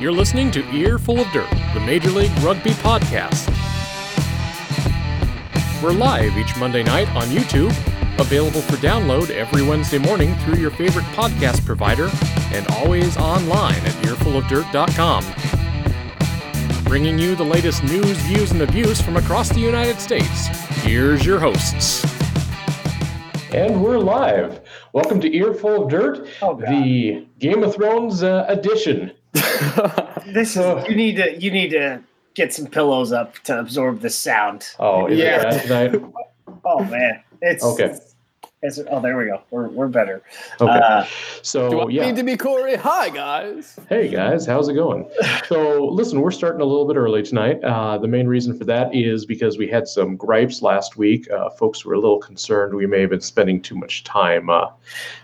You're listening to Earful of Dirt, the Major League Rugby podcast. We're live each Monday night on YouTube, available for download every Wednesday morning through your favorite podcast provider, and always online at earfulofdirt.com. Bringing you the latest news, views, and abuse from across the United States. Here's your hosts. And we're live. Welcome to Earful of Dirt, Oh, the Game of Thrones uh, edition. This is you need to you need to get some pillows up to absorb the sound. Oh, Yeah. it bad tonight? Oh man, it's Okay. It's, oh, there we go. We're we're better. Okay. Uh, so, Do I yeah. need to be Corey? Hi, guys. Hey guys, how's it going? So, listen, we're starting a little bit early tonight. Uh, the main reason for that is because we had some gripes last week. Uh, folks were a little concerned we may have been spending too much time uh,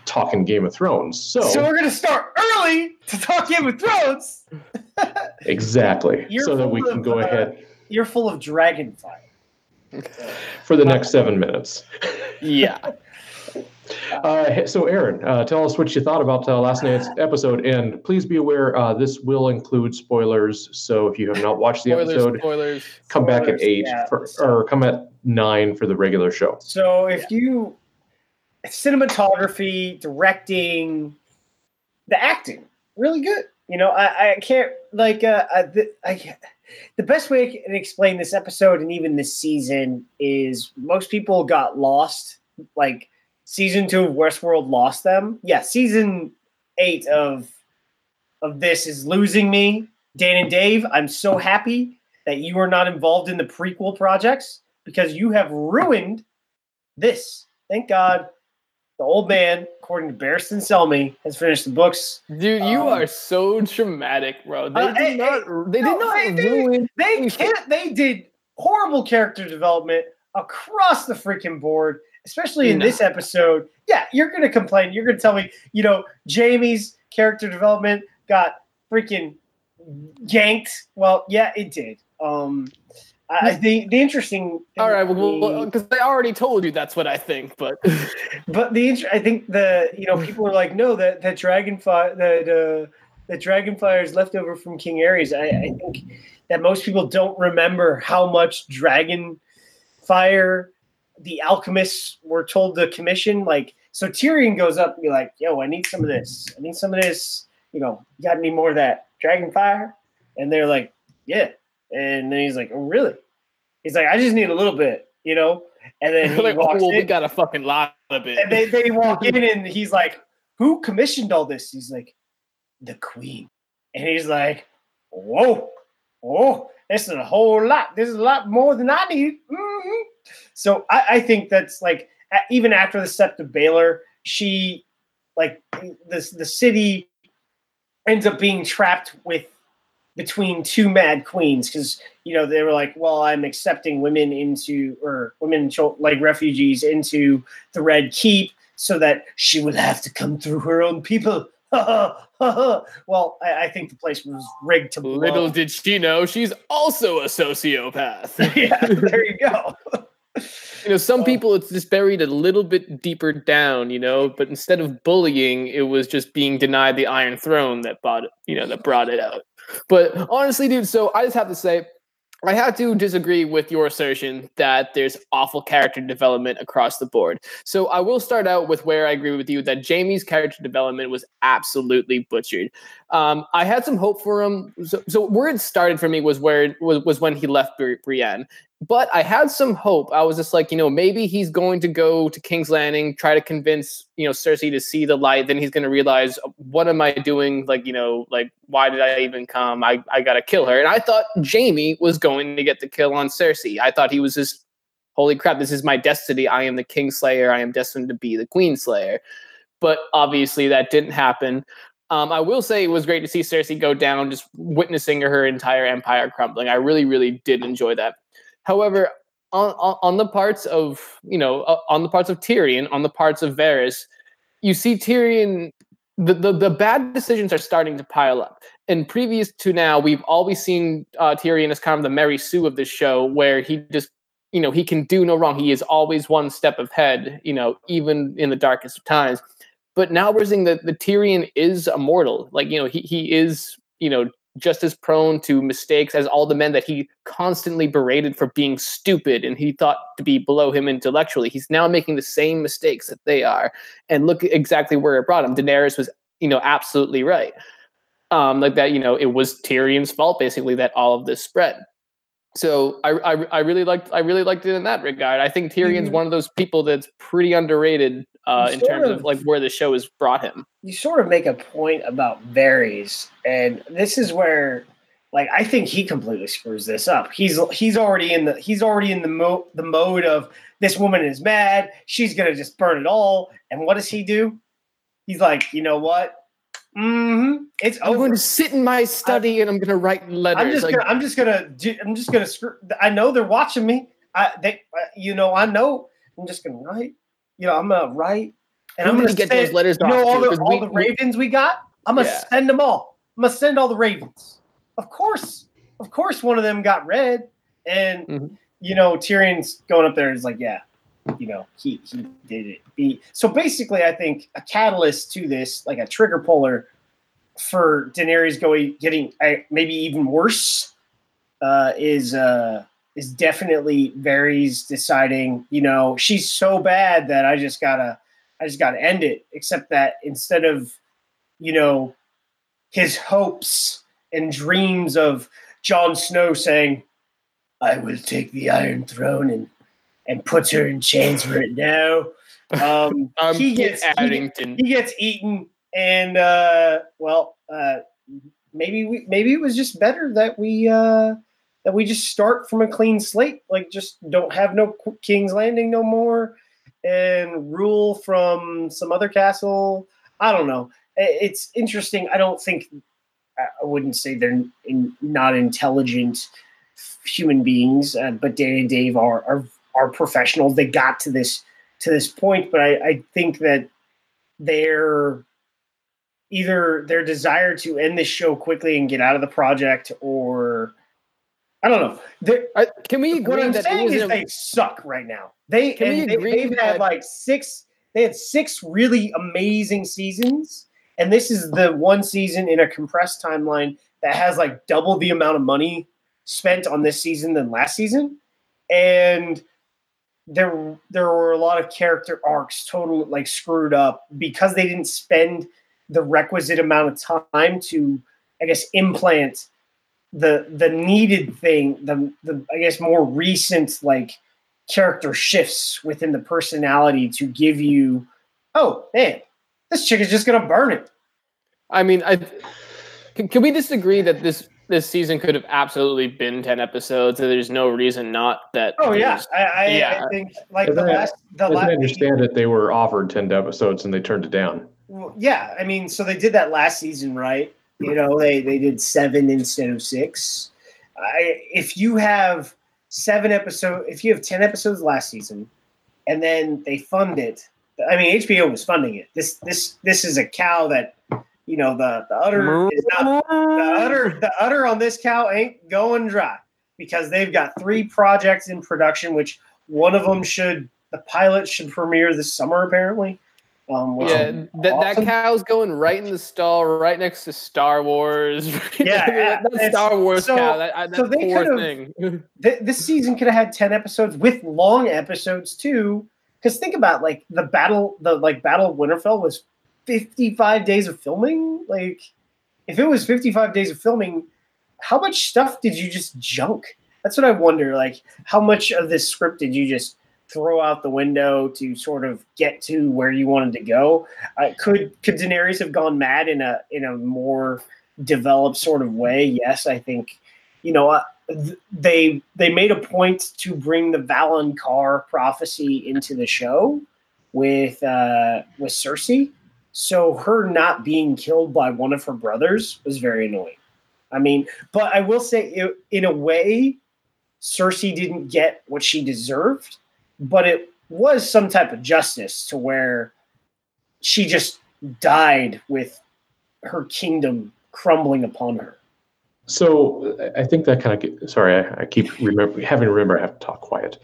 talking Game of Thrones. So, so we're gonna start early to talk Game of Thrones. exactly, You're so that we can of, go uh, ahead You're full of dragon fire. for the next seven minutes. Yeah. Uh, so, Aaron, uh, tell us what you thought about uh, last night's episode, and please be aware uh, this will include spoilers. So, if you have not watched the Spoilers, episode, spoilers. come back at eight yeah. for, or come at nine for the regular show. So if you cinematography, directing, the acting, really good. You know, I, I can't like uh, I, the, I the best way I can explain this episode and even this season is most people got lost. Like season two of Westworld lost them. Yeah, season eight of of this is losing me. Dan and Dave, I'm so happy that you are not involved in the prequel projects because you have ruined this. Thank God. The old man, according to Barristan Selmy, has finished the books. Dude, you Um, are so dramatic, bro. They Uh, did hey, not. They no, did not they- they- ruin. They anything. can't. They did horrible character development across the freaking board, especially in No. this episode. Yeah, you're gonna complain. You're gonna tell me, you know, Jaime's character development got freaking yanked. Well, yeah, it did. Um, I, the the interesting. thing All right, to well, because I already told you that's what I think, but But the I think the you know people are like no that that dragonfly that uh, that dragonfire is left over from King Aerys. I, I think that most people don't remember how much dragon fire the alchemists were told to commission. Like so, Tyrion goes up and be like, "Yo, I need some of this. I need some of this. You know, you got any more of that dragon fire?" And they're like, "Yeah." And then he's like, "Oh, really?" He's like, "I just need a little bit." You know. And then he like, walks well, we got a fucking lot of it. And they, they walk in and he's like, Who commissioned all this? He's like, The queen. And he's like, Whoa, whoa, this is a whole lot. This is a lot more than I need. Mhm. So I, I think that's like, even after the step of Baelor, she, like, the, the city ends up being trapped with between two mad queens because you know they were like well i'm accepting women into or women like refugees into the red keep so that she would have to come through her own people well I, I think the place was rigged to blow. Little did she know, she's also a sociopath. yeah there you go You know, some Oh. people it's just buried a little bit deeper down, you know, but instead of bullying, it was just being denied the Iron Throne that brought it, you know, that brought it out. But honestly, dude, so I just have to say, I have to disagree with your assertion that there's awful character development across the board. So I will start out with where I agree with you that Jaime's character development was absolutely butchered. Um, I had some hope for him. So, so where it started for me was where was, was when he left Bri- Brienne but I had some hope. I was just like, you know, maybe he's going to go to King's Landing, try to convince, you know, Cersei to see the light. Then he's going to realize, what am I doing? Like, you know, like, why did I even come? I, I got to kill her. And I thought Jaime was going to get the kill on Cersei. I thought he was just, holy crap, this is my destiny. I am the King Slayer. I am destined to be the Queen Slayer. But obviously that didn't happen. Um, I will say it was great to see Cersei go down, just witnessing her entire empire crumbling. I really, really did enjoy that. However, on, on, on the parts of you know uh, on the parts of Tyrion, on the parts of Varys, you see Tyrion. The, the the bad decisions are starting to pile up. And previous to now, we've always seen uh, Tyrion as kind of the Mary Sue of this show, where he just you know he can do no wrong. He is always one step ahead. You know, even in the darkest of times. But now we're seeing that the Tyrion is immortal. Like you know, he he is you know just as prone to mistakes as all the men that he constantly berated for being stupid and he thought to be below him intellectually. He's now making the same mistakes that they are. And look exactly where it brought him. Daenerys was, you know, absolutely right. Um, like that, you know, it was Tyrion's fault basically that all of this spread so I, I, I really liked I really liked it in that regard. I think Tyrion's mm-hmm. one of those people that's pretty underrated uh, in terms of, of, like where the show has brought him. You sort of make a point about Varys, and this is where like I think he completely screws this up. He's he's already in the he's already in the mo- the mode of this woman is mad. She's gonna just burn it all. And what does he do? He's like, you know what? Mm-hmm. It's I'm over. going to sit in my study I, and I'm going to write letters. I'm just like, gonna, I'm just gonna I'm just gonna screw. I know they're watching me. I they uh, you know I know. I'm just gonna write. You know I'm gonna write, and I'm gonna get those letters. You know all the all we, the ravens we got. I'm gonna yeah. send them all. I'm gonna send all the ravens. Of course, of course, one of them got read, and mm-hmm. you know Tyrion's going up there is like, yeah, you know he he did it. Be so basically i think a catalyst to this like a trigger puller for daenerys going getting uh, maybe even worse uh is uh is definitely Varys deciding you know she's so bad that i just gotta i just gotta end it. Except that instead of you know his hopes and dreams of Jon Snow saying, I will take the Iron Throne and and puts her in chains for it now. Um, um, he gets Addington. He, he, gets eaten, and uh, well, uh, maybe we maybe it was just better that we uh, that we just start from a clean slate, like just don't have no King's Landing no more, and rule from some other castle. I don't know. It's interesting. I don't think I wouldn't say they're in, not intelligent human beings, uh, but Dan and Dave are are are professionals. They got to this to this point, but I, I think that their either their desire to end this show quickly and get out of the project, or I don't know. I, can we agree what I'm that saying is a, they suck right now. They can we they, have had like six. They had six really amazing seasons, and this is the one season in a compressed timeline that has like double the amount of money spent on this season than last season, and there there were a lot of character arcs totally like screwed up because they didn't spend the requisite amount of time to I guess implant the the needed thing the the I guess more recent like character shifts within the personality to give you oh man this chick is just gonna burn it. I mean I can, can we disagree that this this season could have absolutely been 10 episodes and there's no reason not that oh yeah. I, I, yeah. I think like as the I, last the last I understand that they were offered 10 episodes and they turned it down. Well, yeah i mean so they did that last season right? You know they they did seven instead of six. I, if you have seven episodes if you have 10 episodes last season and then they fund it i mean hbo was funding it. This this this is a cow that you know the the udder is not the udder the udder on this cow ain't going dry because they've got three projects in production, which one of them should the pilot should premiere this summer apparently. Um, yeah, that, awesome. that cow's going right in the stall, right next to Star Wars. Yeah, that Star Wars so, cow. That, that so they poor thing. Th- this season could have had ten episodes with long episodes too. Because think about like the battle, the like Battle of Winterfell was 55 days of filming? Like, if it was 55 days of filming, how much stuff did you just junk? That's what I wonder. Like, how much of this script did you just throw out the window to sort of get to where you wanted to go? Uh, could could Daenerys have gone mad in a in a more developed sort of way? Yes, I think. You know, uh, they they made a point to bring the Valonqar prophecy into the show with uh, with Cersei so her not being killed by one of her brothers was very annoying. I mean, but I will say, it, in a way, Cersei didn't get what she deserved, but it was some type of justice to where she just died with her kingdom crumbling upon her. So I think that kind of sorry, I, I keep remember having to remember I have to talk quiet.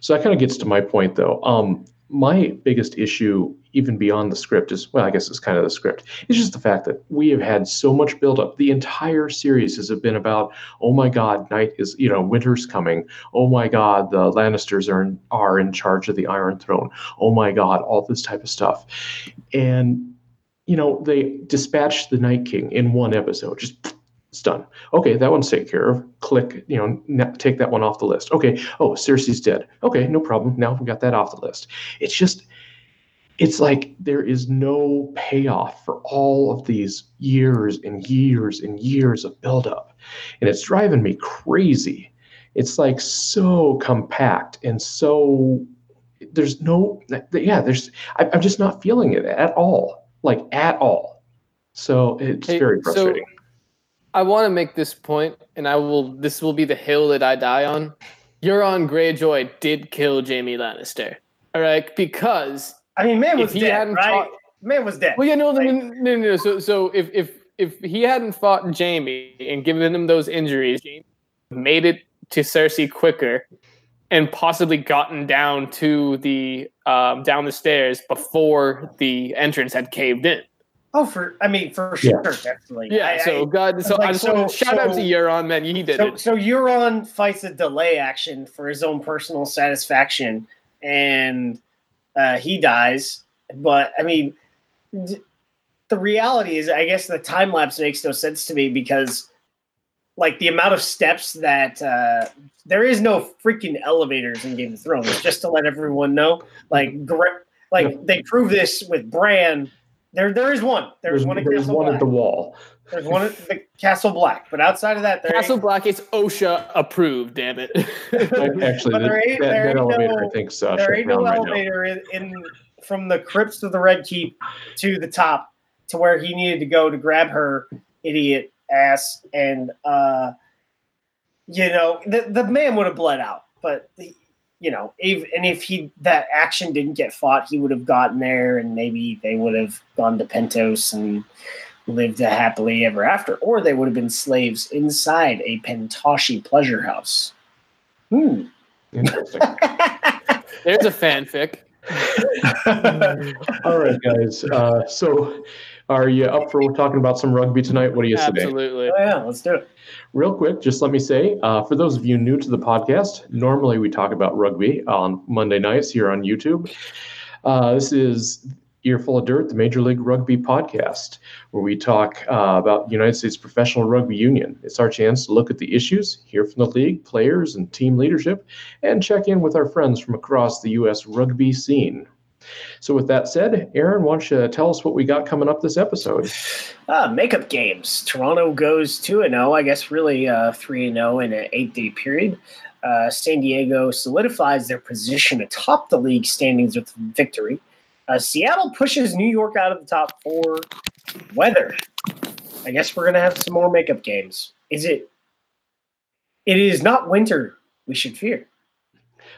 So that kind of gets to my point though. Um, my biggest issue, even beyond the script, is well, I guess it's kind of the script. It's just the fact that we have had so much buildup. The entire series has been about, oh my God, night is, you know, winter's coming. Oh my God, the Lannisters are in, are in charge of the Iron Throne. Oh my God, all this type of stuff. And, you know, they dispatched the Night King in one episode, just it's done. Okay, that one's taken care of. Click, you know, take that one off the list. Okay, oh, Cersei's dead. Okay, no problem. Now we got that off the list. It's just, it's like there is no payoff for all of these years and years and years of buildup. And it's driving me crazy. It's like so compact and so, there's no, yeah, there's, I, I'm just not feeling it at all. Like at all. So it's Hey, very so- frustrating. I want to make this point, and I will. This will be the hill that I die on. Euron Greyjoy did kill Jaime Lannister. All right, because I mean, man was he dead, hadn't right? fought, Man was dead. well, yeah, no, no, Like- no, no, no. So, so if if if he hadn't fought Jaime and given him those injuries, Jaime made it to Cersei quicker, and possibly gotten down to the um, down the stairs before the entrance had caved in. Oh, for I mean, for Yeah. sure, definitely. Yeah. I- so God, so like, I just want so- to shout out to Euron, man. He did so, it. so Euron fights a delay action for his own personal satisfaction, and uh, he dies. But I mean, d- the reality is, I guess the time lapse makes no sense to me because, like, the amount of steps that uh, there is no freaking elevators in Game of Thrones. Just to let everyone know, like, gr- like they prove this with Bran. There, there is one. There's, There's, one at there's Castle one Black. at the wall. There's one at the Castle Black, but outside of that, there Castle ain't- Black is OSHA approved. Damn it. Actually, But that, there ain't- that, there that elevator, no- I think, uh, there ain't no down right elevator in, in from the crypts of the Red Keep to the top to where he needed to go to grab her idiot ass, and uh, you know the the man would have bled out, but. The, you know, if, and if he that action didn't get fought, he would have gotten there, and maybe they would have gone to Pentos and lived a happily ever after, or they would have been slaves inside a Pentoshi pleasure house. Hmm. Interesting. There's a fanfic. All right, guys. Uh, so, are you up for talking about some rugby tonight? What do you say? Absolutely. Oh, yeah, let's do it. Real quick, just let me say, uh, for those of you new to the podcast, normally we talk about rugby on Monday nights here on YouTube. Uh, this is Earful of Dirt, the Major League Rugby podcast, where we talk uh, about United States Professional Rugby Union. It's our chance to look at the issues, hear from the league, players, and team leadership, and check in with our friends from across the U.S. rugby scene. So, with that said, Aaron, why don't you tell us what we got coming up this episode? Ah, makeup games. Toronto goes 2 and 0, I guess really uh, 3 and 0 in an eight day period. Uh, San Diego solidifies their position atop the league standings with victory. Uh, Seattle pushes New York out of the top four. Weather. I guess we're going to have some more makeup games. Is it? It is not winter we should fear.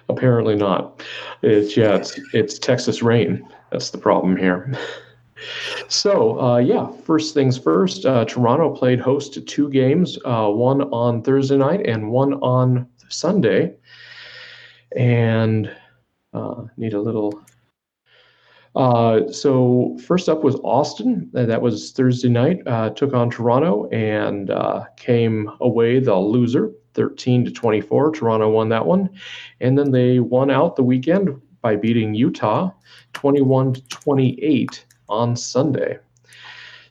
Apparently not. It's yeah, it's it's Texas rain. That's the problem here. So uh, yeah, first things first. Uh, Toronto played host to two games, uh, one on Thursday night and one on Sunday. And uh, need a little. Uh, so first up was Austin. That was Thursday night. Uh, took on Toronto and came away the loser, 13 to 24. Toronto won that one, and then they won out the weekend by beating Utah, 21 to 28 on Sunday.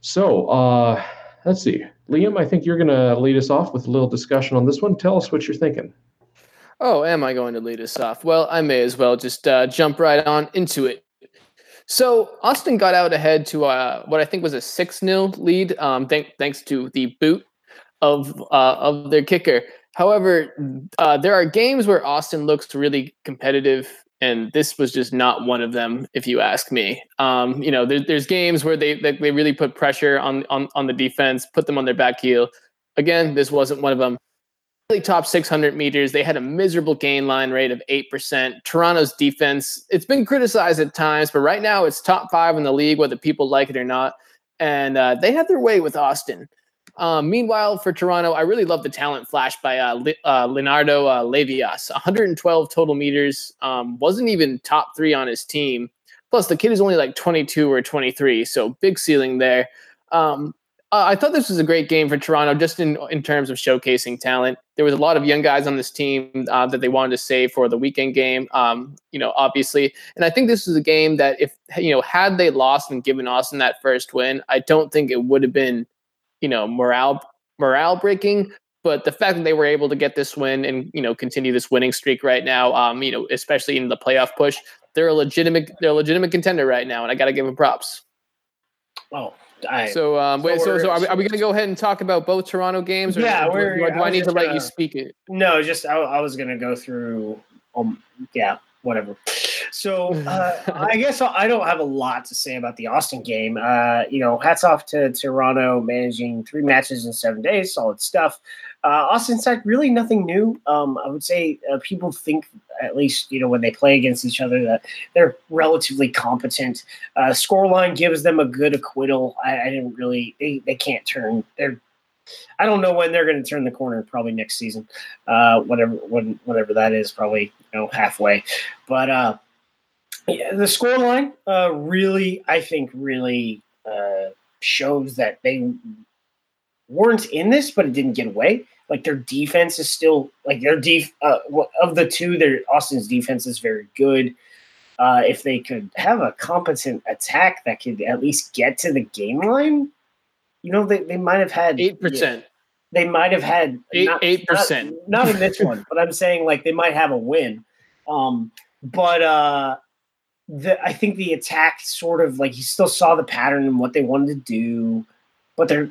So uh, let's see, Liam. I think you're going to lead us off with a little discussion on this one. Tell us what you're thinking. Oh, am I going to lead us off? Well, I may as well just uh, jump right on into it. So Austin got out ahead to uh, what I think was a six 0 lead, um, thank, thanks to the boot of uh, of their kicker. However, uh, there are games where Austin looks really competitive, and this was just not one of them, if you ask me. Um, you know, there, there's games where they, they really put pressure on, on on the defense, put them on their back heel. Again, this wasn't one of them Really top 600 meters. They had a miserable gain line rate of 8%. Toronto's defense, it's been criticized at times, but right now it's top five in the league, whether people like it or not. And uh, they had their way with Austin. Um, meanwhile, for Toronto, I really love the talent flash by uh, Le- uh, Leonardo uh, Leivas. 112 total meters. Um, wasn't even top three on his team. Plus, the kid is only like 22 or 23, so big ceiling there. Um, uh, I thought this was a great game for Toronto, just in in terms of showcasing talent. There was a lot of young guys on this team uh, that they wanted to save for the weekend game. Um, you know, obviously, and I think this was a game that if you know had they lost and given Austin that first win, I don't think it would have been you know morale morale breaking. But the fact that they were able to get this win and you know continue this winning streak right now, um, you know, especially in the playoff push, they're a legitimate they're a legitimate contender right now, and I got to give them props. Oh, I, So, um, wait, so, so are we, are we going to go ahead and talk about both Toronto games? Or Yeah, do, do, I- do I I need to let gonna- you speak it? No, just I, I was gonna go through. Um, yeah, whatever. So uh, I guess I don't have a lot to say about the Austin game. Uh, you know, hats off to Toronto managing three matches in seven days, solid stuff. Uh, Austin's had really nothing new. Um, I would say uh, people think, at least you know, when they play against each other, that they're relatively competent. Uh, scoreline gives them a good acquittal. I, I didn't really. They, they can't turn. They're I don't know when they're going to turn the corner. Probably next season, uh, whatever when whatever that is. Probably you know halfway, but uh, yeah, the scoreline uh, really, I think, really uh, shows that they weren't in this, but it didn't get away. Like their defense is still like their def uh, of the two. Their Austin's defense is very good. Uh, if they could have a competent attack that could at least get to the gain line, you know, they, they might have had Eight percent. they might have had eight percent. Not, not in this one, but I'm saying like they might have a win. Um, but uh, the I think the attack sort of like he still saw the pattern and what they wanted to do, but they're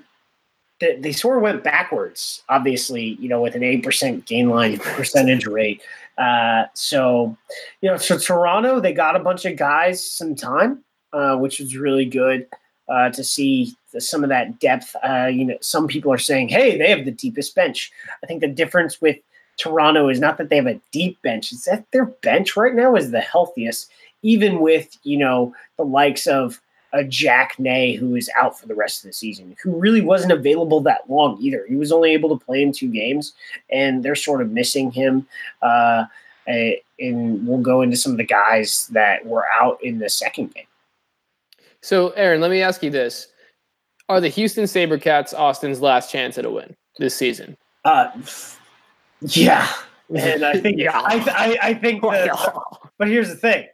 they, they sort of went backwards. Obviously, you know, with an eight percent gain line percentage rate. Uh, so you know, so Toronto they got a bunch of guys some time, uh, which was really good uh, to see some of that depth. Uh, you know, some people are saying, "Hey, they have the deepest bench." I think the difference with Toronto is not that they have a deep bench; it's that their bench right now is the healthiest, even with you know the likes of a Jack Nay who is out for the rest of the season, who really wasn't available that long either. He was only able to play in two games, and they're sort of missing him. Uh, eh, and we'll go into some of the guys that were out in the second game. So, Aaron, let me ask you this: Are the Houston SaberCats Austin's last chance at a win this season? Uh, yeah, and I think Yeah. I, I, I think that, but here's the thing: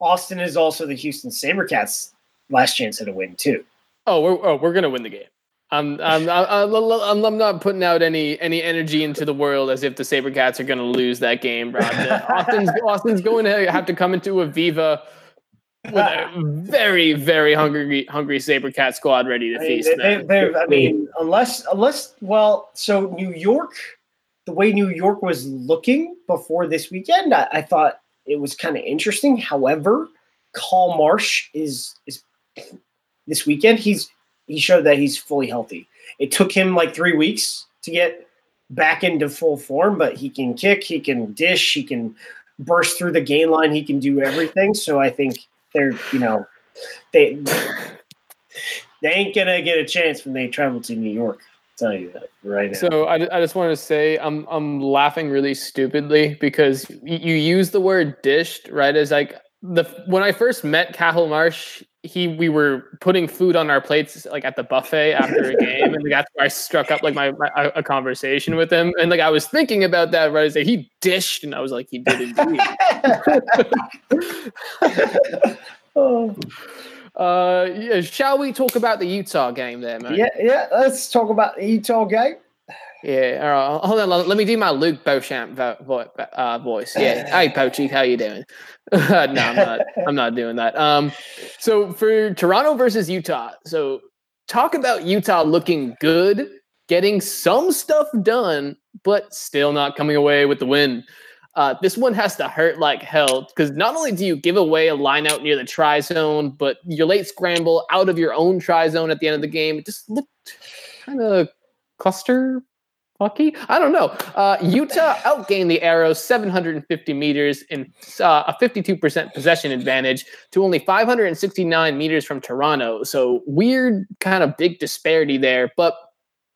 Austin is also the Houston SaberCats' last chance at a win too. Oh, we're oh, we're gonna win the game. I'm I'm I'm, I'm, I'm not putting out any any energy into the world as if the SaberCats are gonna lose that game, Rob. Austin's Austin's going to have to come into Aviva with a mm-hmm. very very hungry hungry SaberCat squad ready to I mean, feast. they, man. they, I mean, unless unless well, so New York, the way New York was looking before this weekend, I, I thought it was kind of interesting. However, Carl Marsh is is this weekend. He's he showed that he's fully healthy. It took him like three weeks to get back into full form, but he can kick, he can dish, he can burst through the gain line, he can do everything. So I think they're you know they they ain't gonna get a chance when they travel to New York. I'll tell you that right now. So I, I just want to say I'm I'm laughing really stupidly because you, use the word dished right as like the when I first met Cahill Marsh he we were putting food on our plates like at the buffet after a game and that's where I struck up like my, my a conversation with him and like I was thinking about that right I said he dished and I was like he did indeed oh, uh yeah shall we talk about the Utah game there man yeah, yeah. Let's talk about the Utah game. Yeah, all right. Hold on. Let me do my Luke Beauchamp vo- uh, voice. Yeah. Hey, Poachy, how you doing? no, I'm not. I'm not doing that. Um, so for Toronto versus Utah, so talk about Utah looking good, getting some stuff done, but still not coming away with the win. Uh, this one has to hurt like hell because not only do you give away a line out near the try zone, but your late scramble out of your own try zone at the end of the game, it just looked kind of cluster Lucky? I don't know. Uh, Utah outgained the Arrows 750 meters in uh, a 52% possession advantage to only 569 meters from Toronto. So weird, kind of big disparity there. But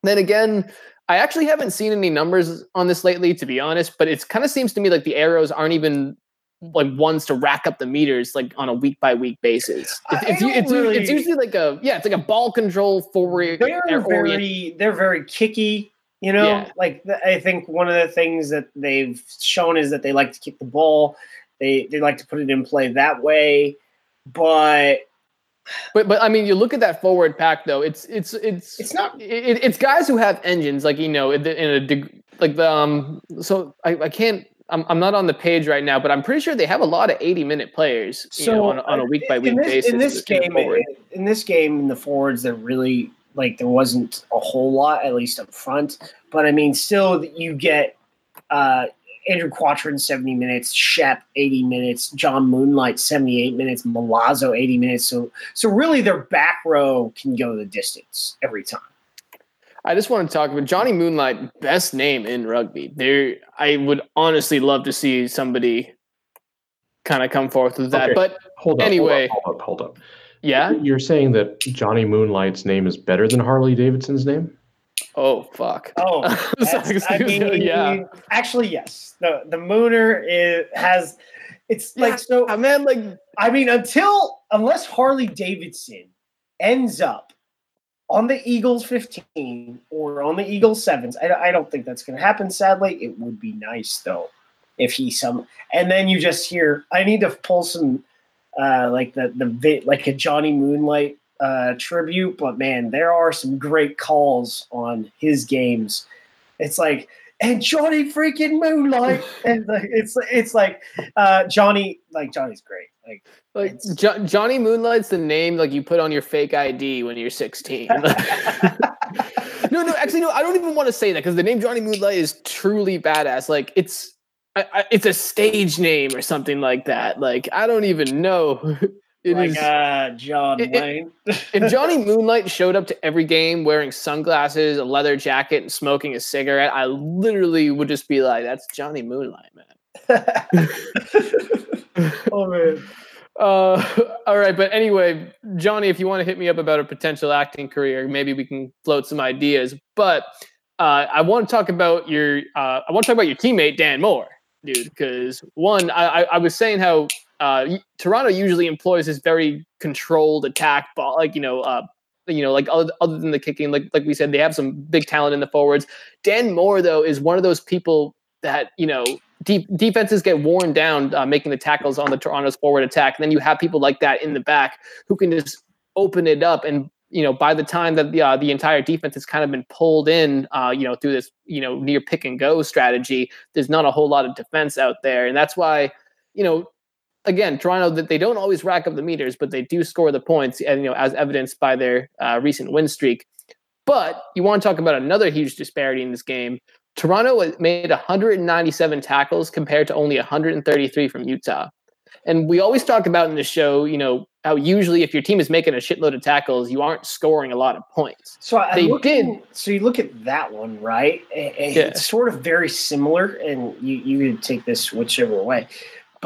Then again, I actually haven't seen any numbers on this lately, to be honest. But it kind of seems to me like the arrows aren't even like ones to rack up the meters like on a week by week basis. It's, it's, it's, really, it's, usually like a yeah, it's like a ball control forward. They're very they're very kicky. You know, yeah. like I think one of the things that they've shown is that they like to keep the ball. They they like to put it in play that way, but but but I mean, you look at that forward pack though. It's it's it's it's not. It, it's guys who have engines, like you know, in a like the um. So I, I can't I'm, I'm not on the page right now, but I'm pretty sure they have a lot of 80 minute players so, know, on, on, a week by week basis. In this game, in, in this game, in the forwards, there really like there wasn't a whole lot, at least up front. But I mean, still, you get uh, Andrew Quattrin 70 minutes, Shep 80 minutes, John Moonlight 78 minutes, Milazzo 80 minutes. So, so really, their back row can go the distance every time. I just want to talk about Johnny Moonlight, best name in rugby. There, I would honestly love to see somebody kind of come forth with that. Okay. But hold up, anyway, hold up, hold up, hold up. Yeah, you're saying that Johnny Moonlight's name is better than Harley Davidson's name? Oh fuck! Oh, I mean, yeah. Actually, yes. The the Mooner is has. It's yeah, like so. I mean, like I mean, until unless Harley Davidson ends up on the Eagles 15 or on the Eagles sevens. I, I don't think that's going to happen. Sadly, it would be nice though if he some. And then you just hear, I need to pull some uh, like the the like a Johnny Moonlight uh, tribute. But man, there are some great calls on his games. It's like and Johnny freaking Moonlight, and like, it's it's like uh, Johnny, like Johnny's great. Like, like jo- Johnny Moonlight's the name like you put on your fake ID when you're 16. no, no, actually, no. I don't even want to say that because the name Johnny Moonlight is truly badass. Like, it's I, I, it's a stage name or something like that. Like, I don't even know. It like is, uh, John it, Wayne. if Johnny Moonlight showed up to every game wearing sunglasses, a leather jacket, and smoking a cigarette, I literally would just be like, "That's Johnny Moonlight, man." oh man. Uh, all right, but anyway, Johnny, if you want to hit me up about a potential acting career, maybe we can float some ideas. But uh, I want to talk about your uh, I want to talk about your teammate Dan Moore, dude. Because one, I, I was saying how uh, Toronto usually employs this very controlled attack ball, like you know, uh, you know, like other, other than the kicking, like like we said, they have some big talent in the forwards. Dan Moore though is one of those people that you know deep defenses get worn down uh, making the tackles on the Toronto's forward attack. And then you have people like that in the back who can just open it up and you know by the time that the uh, the entire defense has kind of been pulled in uh, you know through this you know near pick and go strategy there's not a whole lot of defense out there and that's why you know again, Toronto that they don't always rack up the meters, but they do score the points, and you know, as evidenced by their uh, recent win streak. But you want to talk about another huge disparity in this game. Toronto made 197 tackles compared to only 133 from Utah. And we always talk about in the show, you know, how usually if your team is making a shitload of tackles, you aren't scoring a lot of points. So I they did. so you look at that one, right? It's yeah. sort of very similar, and you you could take this whichever way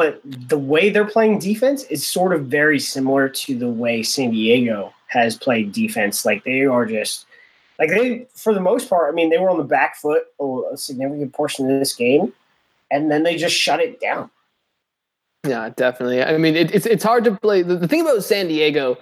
but the way they're playing defense is sort of very similar to the way San Diego has played defense. Like they are just like they, for the most part, I mean, they were on the back foot a significant portion of this game, and then they just shut it down. Yeah, definitely. I mean, it, it's it's hard to play. The, the thing about San Diego,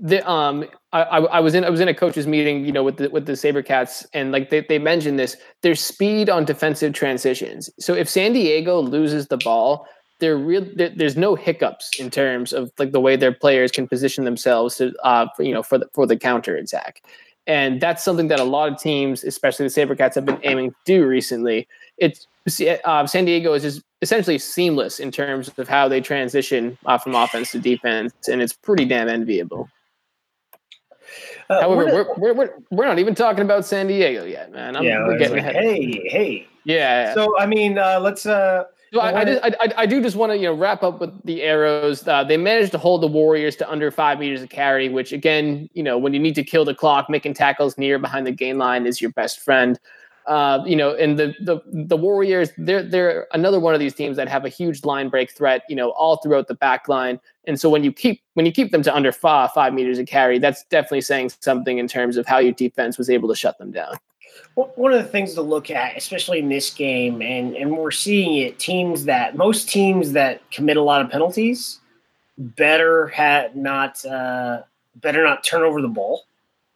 the um, I, I was in I was in a coaches meeting, you know, with the with the SaberCats, and like they, they mentioned this, there's speed on defensive transitions. So if San Diego loses the ball, there real there, there's no hiccups in terms of like the way their players can position themselves to uh for, you know for the for the counter attack and that's something that a lot of teams especially the sabercats have been aiming to do recently it's uh, san diego is just essentially seamless in terms of how they transition uh, from offense to defense and it's pretty damn enviable uh, However, we're, we're, we're, we're, not even talking about San Diego yet, man. I'm, yeah, we're getting like, ahead. Hey, hey. Yeah. So, I mean, uh, let's uh, so I, I, just, I, I, do just want to you know wrap up with the arrows. Uh, they managed to hold the Warriors to under five meters of carry, which again, you know, when you need to kill the clock, making tackles near behind the gain line is your best friend. Uh, you know, and the the the Warriors, they're they're another one of these teams that have a huge line break threat. You know, all throughout the back line, And so when you keep when you keep them to under five five meters of carry, that's definitely saying something in terms of how your defense was able to shut them down. One of the things to look at, especially in this game, and and we're seeing it, teams that most teams that commit a lot of penalties better had not uh, better not turn over the ball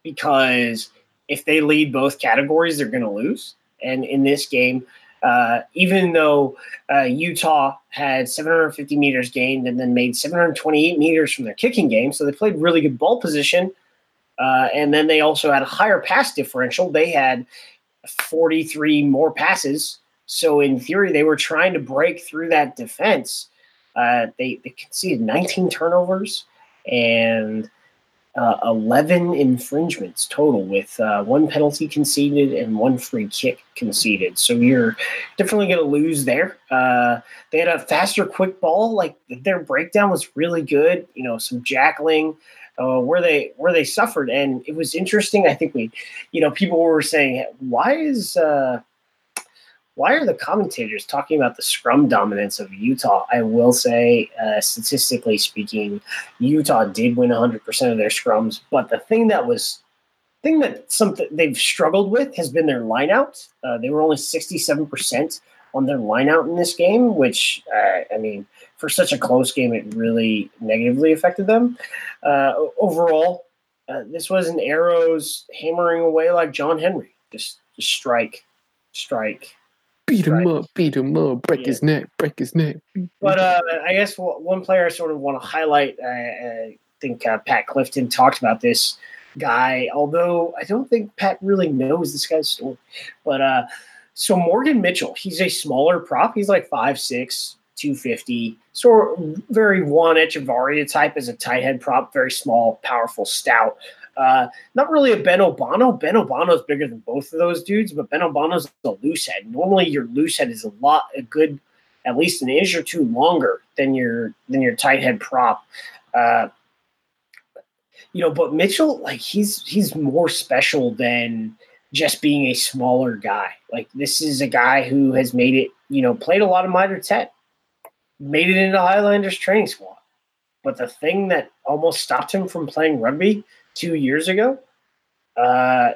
because if they lead both categories, they're going to lose. And in this game, uh, even though uh, Utah had 750 meters gained and then made 728 meters from their kicking game, so they played really good ball position. Uh, and then they also had a higher pass differential. They had 43 more passes. So in theory, they were trying to break through that defense. Uh, they, they conceded 19 turnovers and uh, 11 infringements total, with uh, one penalty conceded and one free kick conceded. So you're definitely going to lose there. Uh, they had a faster quick ball. Like their breakdown was really good. You know, some jackling. Uh, where they where they suffered, and it was interesting. I think we, you know, people were saying, why is uh, why are the commentators talking about the scrum dominance of Utah? I will say, uh, statistically speaking, Utah did win 100% of their scrums, but the thing that was thing that something they've struggled with has been their lineout. Uh, they were only 67% on their lineout in this game, which uh, I mean, for such a close game, it really negatively affected them. Uh, overall, uh, this was an arrows hammering away like John Henry, just, just strike, strike, beat him right. up, beat him up, break yeah. his neck, break his neck. But uh, I guess one player I sort of want to highlight, uh, I think uh, Pat Clifton talked about this guy, although I don't think Pat really knows this guy's story. But uh, so Morgan Mitchell, he's a smaller prop. He's like 5'6, 250, sort of very Juan Echevarria type as a tight head prop, very small, powerful, stout. Uh, not really a Ben Obano. Ben Obano is bigger than both of those dudes, but Ben Obano's a loose head. Normally, your loose head is a lot, a good, at least an inch or two longer than your than your tight head prop. Uh, you know, but Mitchell, like he's he's more special than just being a smaller guy. Like this is a guy who has made it. You know, played a lot of Mitre 10, made it into Highlanders training squad. But the thing that almost stopped him from playing rugby two years ago. Uh,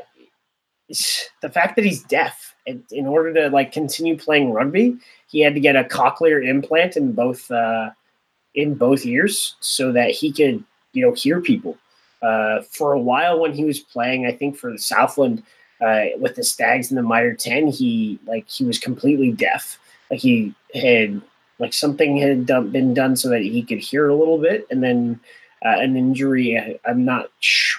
the fact that he's deaf, in order to like continue playing rugby, he had to get a cochlear implant in both uh, in both ears so that he could you know hear people. Uh, for a while when he was playing, I think for the Southland uh, with the Stags in the Mitre Ten, he like he was completely deaf. Like he had like something had done, been done so that he could hear a little bit, and then uh, an injury. I'm not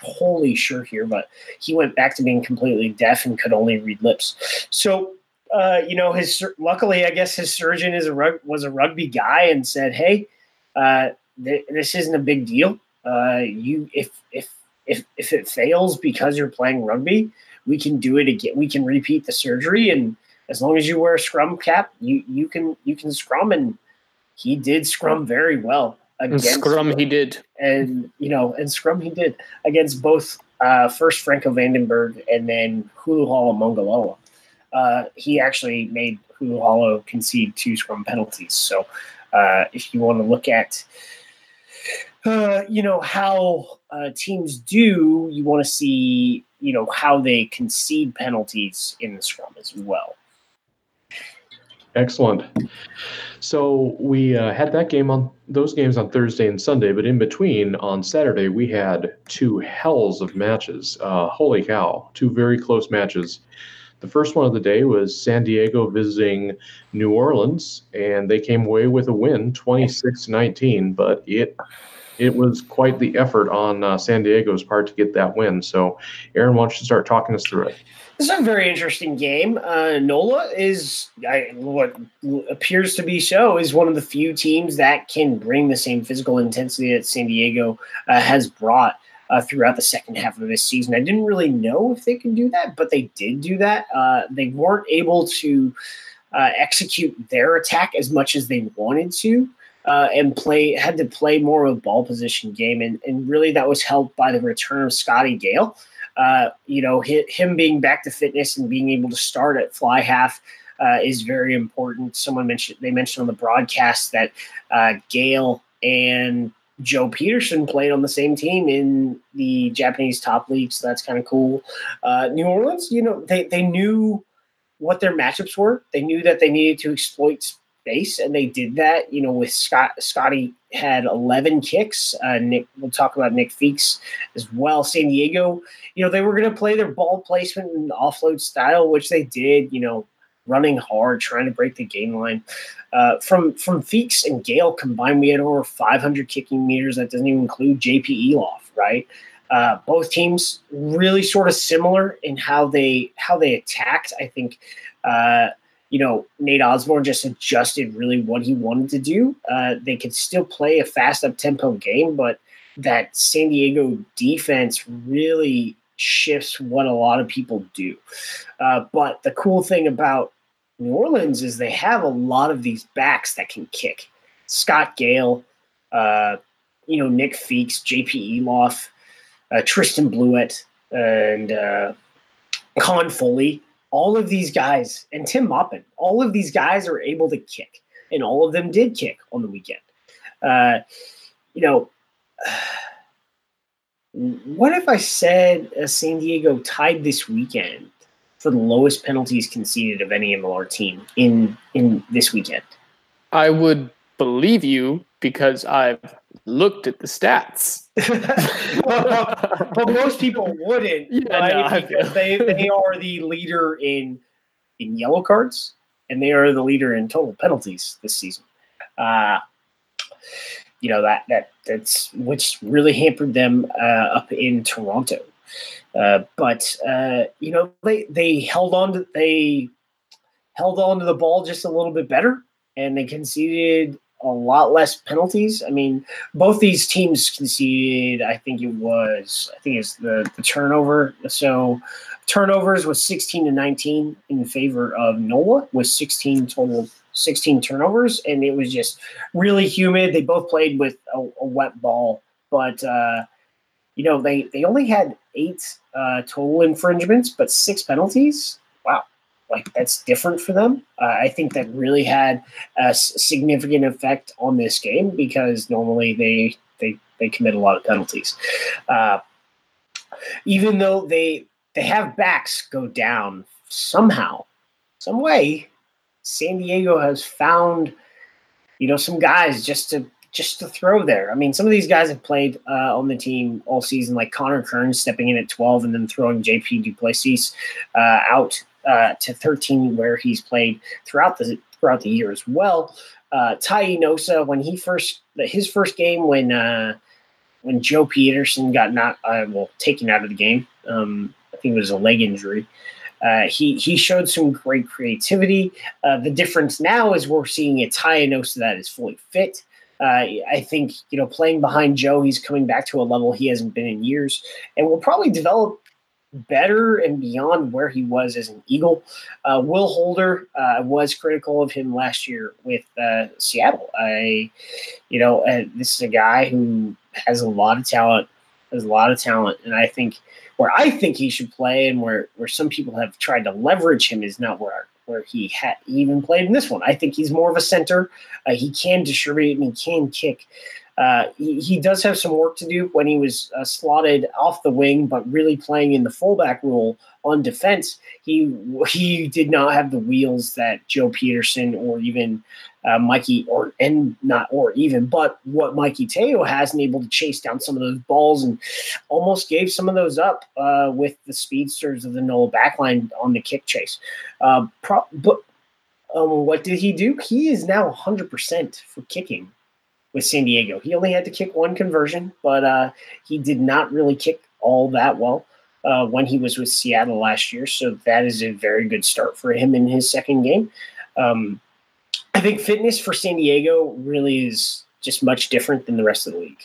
wholly sure here, but he went back to being completely deaf and could only read lips. So, uh, you know, his luckily, I guess his surgeon is a rug, was a rugby guy and said, "Hey, uh, th- this isn't a big deal. Uh, you if if if if it fails because you're playing rugby, we can do it again. We can repeat the surgery, and as long as you wear a scrum cap, you you can you can scrum." And he did scrum very well against and Scrum. He did, and you know, and Scrum he did against both uh, first Franco Vandenberg and then Hulu Mongoloa. Uh, he actually made Hulu concede two Scrum penalties. So, uh, if you want to look at, uh, you know, how uh, teams do, you want to see, you know, how they concede penalties in the Scrum as well. Excellent. So we uh, had that game on those games on Thursday and Sunday, but in between on Saturday we had two hells of matches. Uh, holy cow, two very close matches. The first one of the day was San Diego visiting New Orleans, and they came away with a win, 26-19. But it it was quite the effort on uh, San Diego's part to get that win. So, Aaron, why don't you start talking us through it? This is a very interesting game. Uh, Nola is I, what appears to be so is one of the few teams that can bring the same physical intensity that San Diego uh, has brought uh, throughout the second half of this season. I didn't really know if they could do that, but they did do that. Uh, they weren't able to uh, execute their attack as much as they wanted to. Uh, and play had to play more of a ball position game, and, and really that was helped by the return of Scotty Gale, uh, you know, him being back to fitness and being able to start at fly half uh, is very important. Someone mentioned they mentioned on the broadcast that uh, Gale and Joe Peterson played on the same team in the Japanese top league, so that's kind of cool. Uh, New Orleans, you know, they, they knew what their matchups were. They knew that they needed to exploit space, and they did that. You know, with Scott Scotty had 11 kicks. Uh, Nick, we'll talk about Nick Feeks as well. San Diego, you know, they were going to play their ball placement and offload style, which they did. You know, running hard, trying to break the gain line. Uh, from from Feeks and Gale combined, we had over 500 kicking meters. That doesn't even include JP Eloff, right? Uh, both teams really sort of similar in how they how they attacked. I think, uh, you know, Nate Osborne just adjusted really what he wanted to do. Uh, they could still play a fast up tempo game, but that San Diego defense really shifts what a lot of people do. Uh, but the cool thing about New Orleans is they have a lot of these backs that can kick. Scott Gale, uh, you know, Nick Feeks, JP Eloff, uh, Tristan Blewett, and uh, Con Foley. All of these guys, and Tim Moppin, all of these guys are able to kick, and all of them did kick on the weekend. Uh, you know, what if I said uh, San Diego tied this weekend for the lowest penalties conceded of any MLR team in in this weekend. I would believe you because I've looked at the stats. but most people wouldn't, yeah, right? No, they, they are the leader in in yellow cards and they are the leader in total penalties this season. Uh, you know that that that's which really hampered them uh, up in Toronto. Uh, but uh, you know they they held on to they held on to the ball just a little bit better, and they conceded a lot less penalties. I mean, both these teams conceded. I think it was I think it's the the turnover. So turnovers was 16 to 19 in favor of NOLA with 16 total 16 turnovers and it was just really humid they both played with a, a wet ball but uh, you know, they they only had eight uh, total infringements, but six penalties. Wow, like that's different for them. Uh, I think that really had a significant effect on this game because normally they they they commit a lot of penalties. Uh, even though they they have backs go down somehow, some way, San Diego has found you know some guys just to just to throw there. I mean, some of these guys have played uh, on the team all season, like Connor Kern stepping in at 12 and then throwing JP du Plessis uh, out uh, to 13, where he's played throughout the throughout the year as well. Uh, Tai Enosa, when he first his first game when uh, when Joe Pietersen got not uh, well taken out of the game, um, I think it was a leg injury. Uh, he he showed some great creativity. Uh, the difference now is we're seeing a Nosa that is fully fit. Uh, I think you know playing behind Joe, he's coming back to a level he hasn't been in years, and will probably develop better and beyond where he was as an Eagle. Uh, Will Holder uh, was critical of him last year with uh, Seattle. I, you know, uh, this is a guy who has a lot of talent, has a lot of talent, and I think where I think he should play and where where some people have tried to leverage him is not where where he had even played in this one. I think he's more of a center. Uh, he can distribute and he can kick. Uh, he, he, does have some work to do when he was uh, slotted off the wing, but really playing in the fullback role on defense. He he did not have the wheels that Joe Pietersen or even uh, Mikey or and not or even, but what Mikey Te'o has and able to chase down some of those balls and almost gave some of those up uh, with the speedsters of the Nola backline on the kick chase. Uh, pro- but um, what did he do? He is now 100% for kicking with San Diego. He only had to kick one conversion, but uh, he did not really kick all that well. Uh, when he was with Seattle last year. So that is a very good start for him in his second game. Um, I think fitness for San Diego really is just much different than the rest of the league.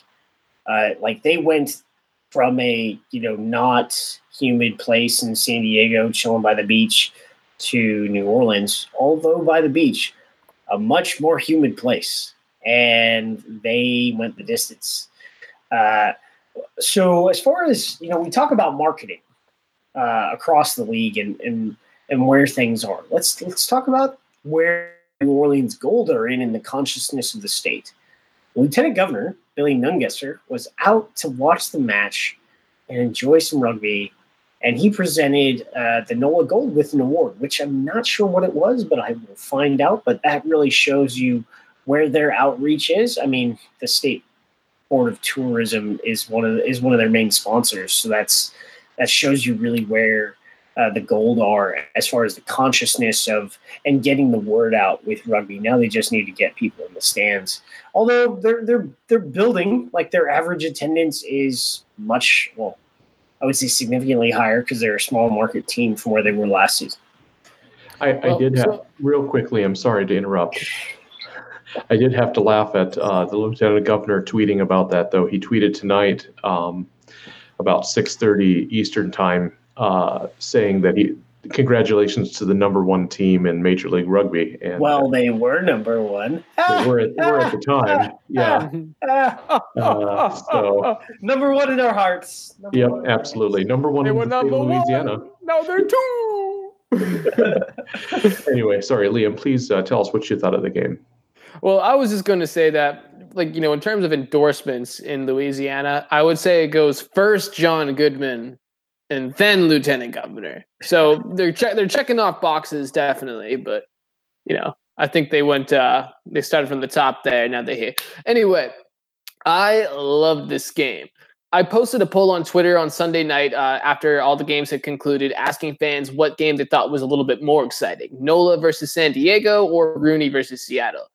Uh, like they went from a you know not humid place in San Diego, chilling by the beach, to New Orleans, although by the beach, a much more humid place, and they went the distance. Uh, so as far as you know, we talk about marketing uh, across the league and, and and where things are. Let's let's talk about where New Orleans Gold are in in the consciousness of the state. Lieutenant Governor Billy Nungesser, was out to watch the match and enjoy some rugby. And he presented uh, the NOLA Gold with an award, which I'm not sure what it was, but I will find out. But that really shows you where their outreach is. I mean, the state board of tourism is one of the, is one of their main sponsors, so that's that shows you really where uh, the gold are as far as the consciousness of and getting the word out with rugby. Now they just need to get people in the stands. Although they're they're they're building, like their average attendance is much well, I would say significantly higher because they're a small market team from where they were last season. I, I did have real quickly. I'm sorry to interrupt. I did have to laugh at uh, the lieutenant governor tweeting about that, though. He tweeted tonight um, about 6:30 Eastern time uh, saying that he congratulations to the number one team in Major League Rugby. And well, they were number one. They were at, were at the time. Yeah. Uh, so number one in our hearts. Number yep, absolutely. Number one they in number Louisiana. One. Now they're two. anyway, sorry, Liam. Please uh, tell us what you thought of the game. Well, I was just going to say that, like you know, in terms of endorsements in Louisiana, I would say it goes first John Goodman, and then lieutenant governor. So they're che- they're checking off boxes definitely, but you know, I think they went uh they started from the top there, now they're here. Anyway, I love this game. I posted a poll on Twitter on Sunday night uh, after all the games had concluded, asking fans what game they thought was a little bit more exciting: NOLA versus San Diego or Rooney versus Seattle.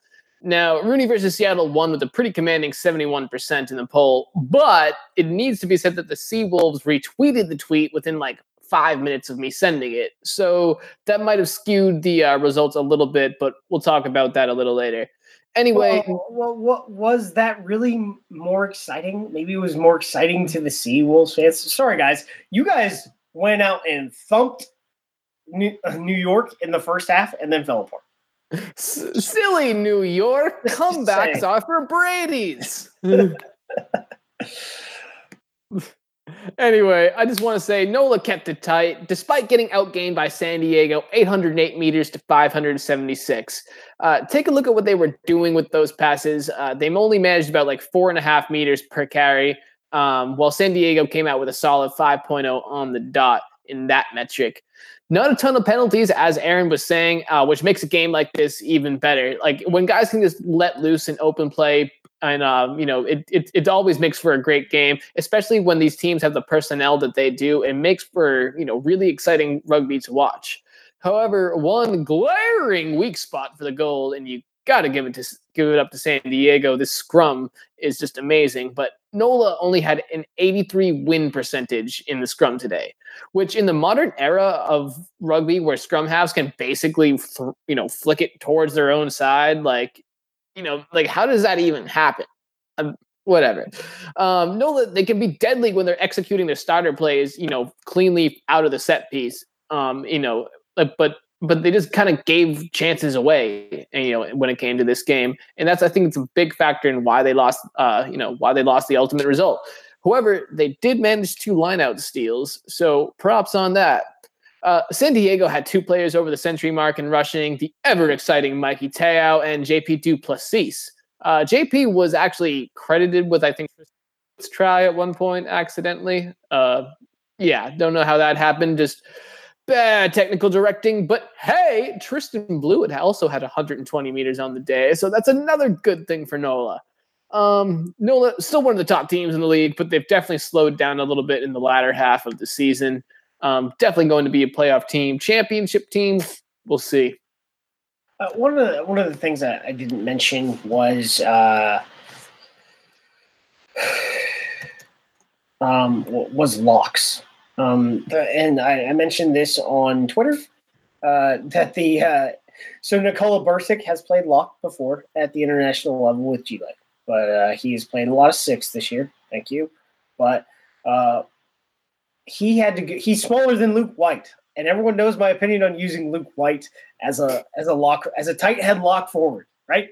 Now, Rooney versus Seattle won with a pretty commanding 71% in the poll, but it needs to be said that the Seawolves retweeted the tweet within like five minutes of me sending it. So that might have skewed the uh, results a little bit, but we'll talk about that a little later. Anyway, well, well, what was that really more exciting? Maybe it was more exciting to the Seawolves fans. Sorry, guys, you guys went out and thumped New, uh, New York in the first half and then fell apart. S- silly New York comebacks are for Brady's. anyway, I just want to say Nola kept it tight despite getting outgained by San Diego 808 meters to 576. Uh, take a look at what they were doing with those passes. Uh, they only managed about like four and a half meters per carry, um, while San Diego came out with a solid 5.0 on the dot in that metric. Not a ton of penalties, as Aaron was saying, uh, which makes a game like this even better. Like when guys can just let loose and open play, and um, you know, it, it it always makes for a great game, especially when these teams have the personnel that they do. It makes for you know really exciting rugby to watch. However, one glaring weak spot for the goal, and you got to give it to give it up to San Diego. This scrum is just amazing, but NOLA only had an 83 win percentage in the scrum today, which in the modern era of rugby, where scrum halves can basically you know flick it towards their own side, like you know, like how does that even happen? Um, whatever. Um, NOLA they can be deadly when they're executing their starter plays, you know, cleanly out of the set piece. Um, you know, but but they just kind of gave chances away, you know, when it came to this game, and that's I think it's a big factor in why they lost, uh, you know, why they lost the ultimate result. However, they did manage two lineout steals, so props on that. Uh, San Diego had two players over the century mark in rushing, the ever exciting Mikey Te'o and JP du Plessis. Uh, JP was actually credited with, I think, try at one point accidentally. Uh, yeah, don't know how that happened. Just bad technical directing, but hey, Tristan Blewett also had 120 meters on the day, so that's another good thing for NOLA. Um, NOLA still one of the top teams in the league, but they've definitely slowed down a little bit in the latter half of the season. Um, definitely going to be a playoff team, championship team. We'll see. Uh, one of the one of the things that I didn't mention was uh, um, was locks. Um, the, and I, I, mentioned this on Twitter uh, that the uh, so Nikola Bursic has played lock before at the international level with G League, but uh, he's played a lot of six this year. Thank you, but uh, he had to. He's smaller than Luke White, and everyone knows my opinion on using Luke White as a as a lock as a tight head lock forward, right?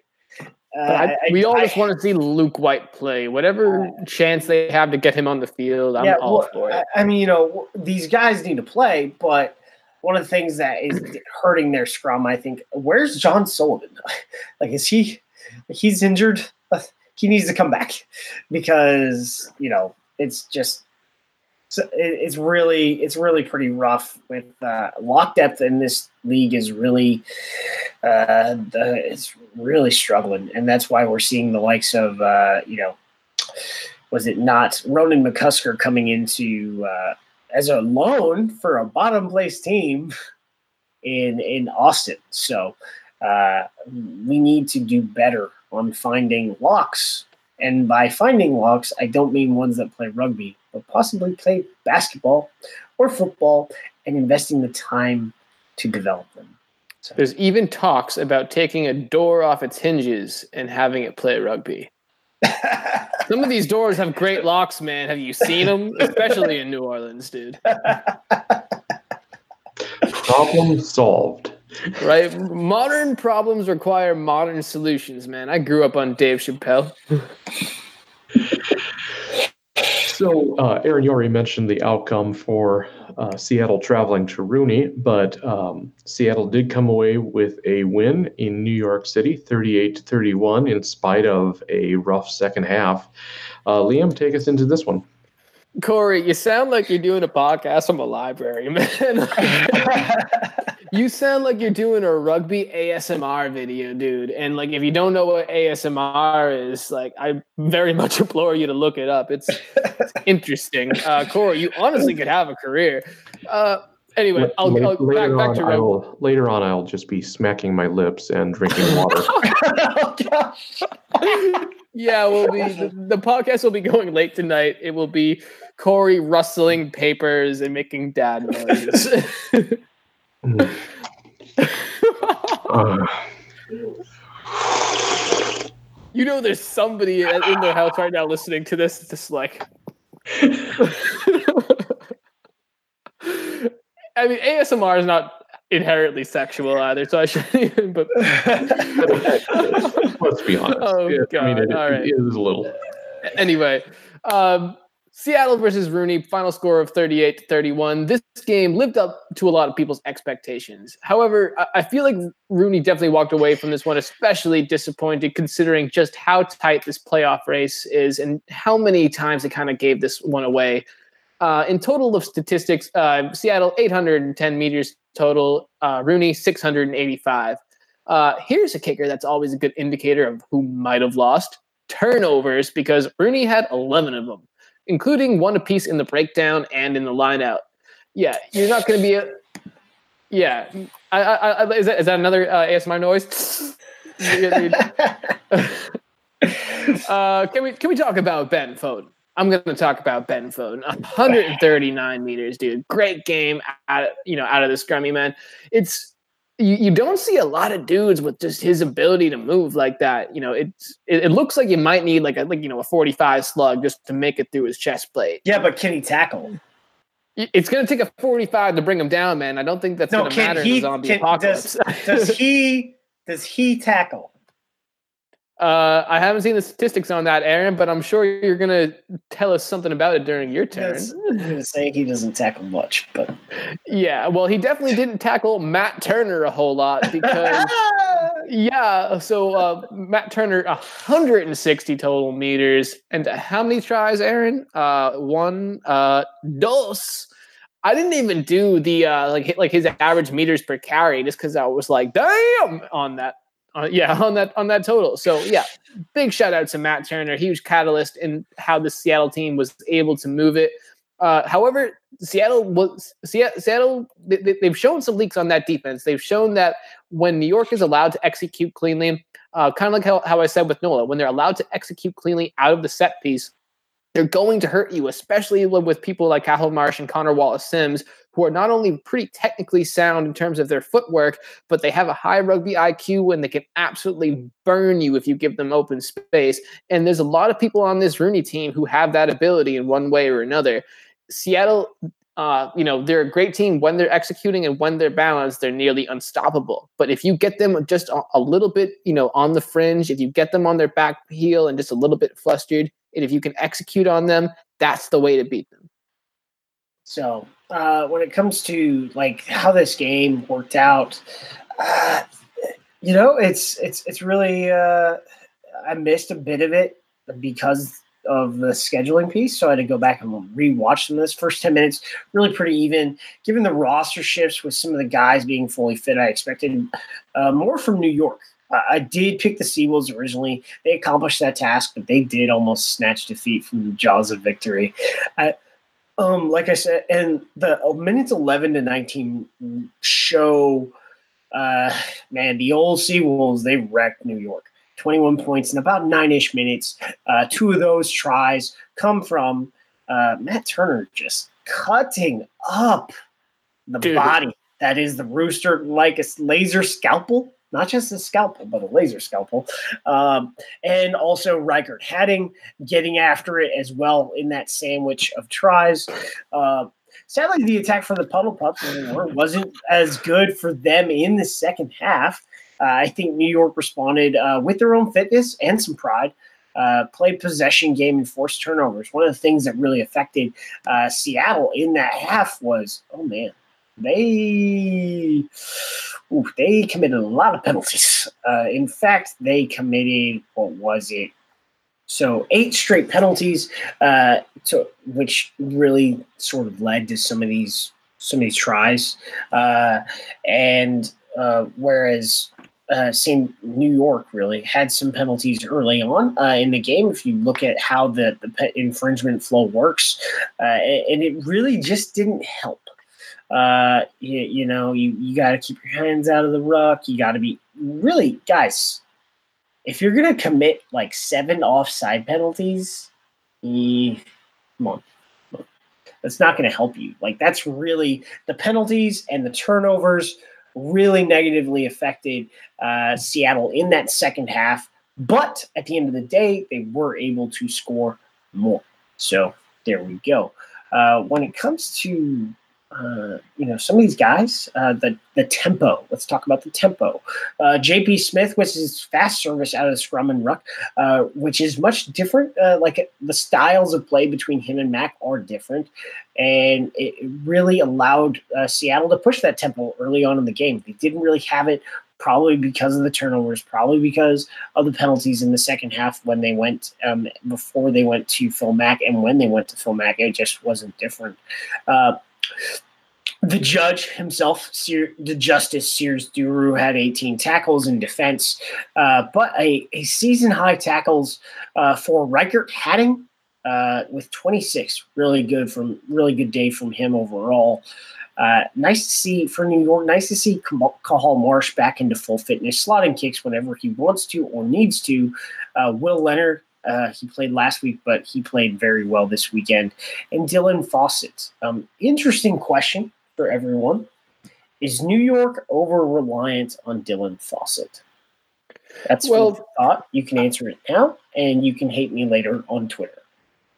Uh, I, we all just want to see Luke White play. Whatever uh, chance they have to get him on the field, I'm yeah, all well, for it. I, I mean, you know, these guys need to play, but one of the things that is hurting their scrum, I think, where's John Sullivan? like, is he? He's injured. he needs to come back because you know it's just it's really it's really pretty rough with uh, lock depth in this league is really uh, the, it's really struggling, and that's why we're seeing the likes of uh, you know was it not Ronan McCusker coming into uh, as a loan for a bottom place team in in Austin. So uh, we need to do better on finding locks. And by finding locks, I don't mean ones that play rugby, but possibly play basketball or football and investing the time to develop them. So. There's even talks about taking a door off its hinges and having it play rugby. Some of these doors have great locks, man. Have you seen them? Especially in New Orleans, dude. Problem solved. Right? Modern problems require modern solutions, man. I grew up on Dave Chappelle. So, uh, Aaron, you already mentioned the outcome for uh, Seattle traveling to Rooney, but um, Seattle did come away with a win in New York City, 38 to 31, in spite of a rough second half. Uh, Liam, take us into this one. Corey, you sound like you're doing a podcast from a library, man. you sound like you're doing a rugby ASMR video, dude. And like, if you don't know what ASMR is, like, I very much implore you to look it up. It's, it's interesting. Uh, Corey, you honestly could have a career. Uh, anyway, I'll, later, I'll back, on, back to I'll, later on. I'll just be smacking my lips and drinking water. oh, yeah, we'll be the, the, podcast will be going late tonight. It will be Corey rustling papers and making dad noises. Uh. You know, there's somebody in their house right now listening to this, just like. I mean, ASMR is not inherently sexual either, so I shouldn't even. But let's be honest. Oh God! I mean, it, All right. it is a little. Anyway, um, Seattle versus Rooney, final score of 38 to 31. This game lived up to a lot of people's expectations. However, I feel like Rooney definitely walked away from this one especially disappointed considering just how tight this playoff race is and how many times they kind of gave this one away. Uh, in total of statistics, uh, Seattle 810 meters total, uh, RUNY 685. Uh, here's a kicker that's always a good indicator of who might have lost turnovers because Rooney had 11 of them including one apiece in the breakdown and in the line out. Yeah, you're not going to be a. Yeah, I, I, I, is, that, is that another uh, ASMR noise? uh, can we can we talk about Ben Foden? I'm going to talk about Ben Foden. 139 meters, dude. Great game out, you know, out of the scrummy man. It's you, you don't see a lot of dudes with just his ability to move like that. You know, it's it, it, looks like you might need like a like you know a 45 slug just to make it through his chest plate. Yeah, but can he tackle? It's going to take a 45 to bring him down, man. I don't think that's no, going to matter he, in the zombie can, apocalypse. Does, does he does he tackle? Uh, I haven't seen the statistics on that, Aaron, but I'm sure you're gonna tell us something about it during your turn. Say he doesn't tackle much, but yeah, well, he definitely didn't tackle Matt Turner a whole lot because yeah. So uh, Matt Turner, 160 total meters, and how many tries, Aaron? Uh, one, uh, dos. I didn't even do the uh, like like his average meters per carry just because I was like, damn, on that uh, yeah, on that on that total. So yeah, big shout out to Matt Turner, huge catalyst in how the Seattle team was able to move it. Uh, however, Seattle was Seattle. They, have shown some leaks on that defense. They've shown that when New York is allowed to execute cleanly, uh, kind of like how, how I said with Nola, when they're allowed to execute cleanly out of the set piece, they're going to hurt you, especially with people like Cathal Marsh and Connor Wallace Sims, who are not only pretty technically sound in terms of their footwork, but they have a high rugby IQ and they can absolutely burn you if you give them open space. And there's a lot of people on this Rooney team who have that ability in one way or another. Seattle, uh, you know, they're a great team when they're executing and when they're balanced, they're nearly unstoppable. But if you get them just a, little bit, you know, on the fringe, if you get them on their back heel and just a little bit flustered, and if you can execute on them, that's the way to beat them. So uh, when it comes to like how this game worked out, uh, you know, it's it's it's really uh, I missed a bit of it because of the scheduling piece. So I had to go back and rewatch them. This first 10 minutes, really pretty even. Given the roster shifts with some of the guys being fully fit, I expected uh, more from New York. I did pick the Seawolves originally. They accomplished that task, but they did almost snatch defeat from the jaws of victory. Um, like I said, and the uh, minutes 11 to 19 show, uh, man, the old Seawolves, they wrecked New York. 21 points in about nine ish minutes. Uh, two of those tries come from uh, Matt Turner just cutting up the Dude. body. That is the rooster like a laser scalpel, not just a scalpel, but a laser scalpel. Um, and also Riekert Hattingh getting after it as well in that sandwich of tries. Uh, sadly, the attack from the Puddle Pups wasn't as good for them in the second half. Uh, I think New York responded uh, with their own fitness and some pride. Uh, played possession game and forced turnovers. One of the things that really affected uh, Seattle in that half was, oh man, they they committed a lot of penalties. Uh, in fact, they committed what was it? So eight straight penalties, uh, to, which really sort of led to some of these some of these tries, and whereas uh, same New York really had some penalties early on uh, in the game. If you look at how the, the infringement flow works, uh, and it really just didn't help. Uh, you, you know, you, you got to keep your hands out of the ruck. You got to be really, guys, if you're going to commit like seven offside penalties, eh, come on. That's not going to help you. Like, that's really the penalties and the turnovers really negatively affected uh, Seattle in that second half. But at the end of the day, they were able to score more. So there we go. Uh, when it comes to uh, you know some of these guys, uh, the the tempo. Let's talk about the tempo. Uh, J.P. Smith, which is fast service out of scrum and ruck, uh, which is much different. Uh, like the styles of play between him and Mac are different, and it really allowed uh, Seattle to push that tempo early on in the game. They didn't really have it. Probably because of the turnovers, probably because of the penalties in the second half when they went um, before they went to Phil Mack and when they went to Phil Mack, it just wasn't different the judge himself, the Justice Sears Duru, had 18 tackles in defense, uh, but a, a season high tackles uh, for Riekert Hattingh uh, with 26. Really good from really good day from him overall. Uh, nice to see for New York. Nice to see Cathal Marsh back into full fitness, slotting kicks whenever he wants to or needs to. Uh, Will Leonard uh, he played last week, but he played very well this weekend. And Dylan Fawcett. Um, interesting question for everyone. Is New York over reliant on Dylan Fawcett? That's well, thought. You can answer it now, and you can hate me later on Twitter.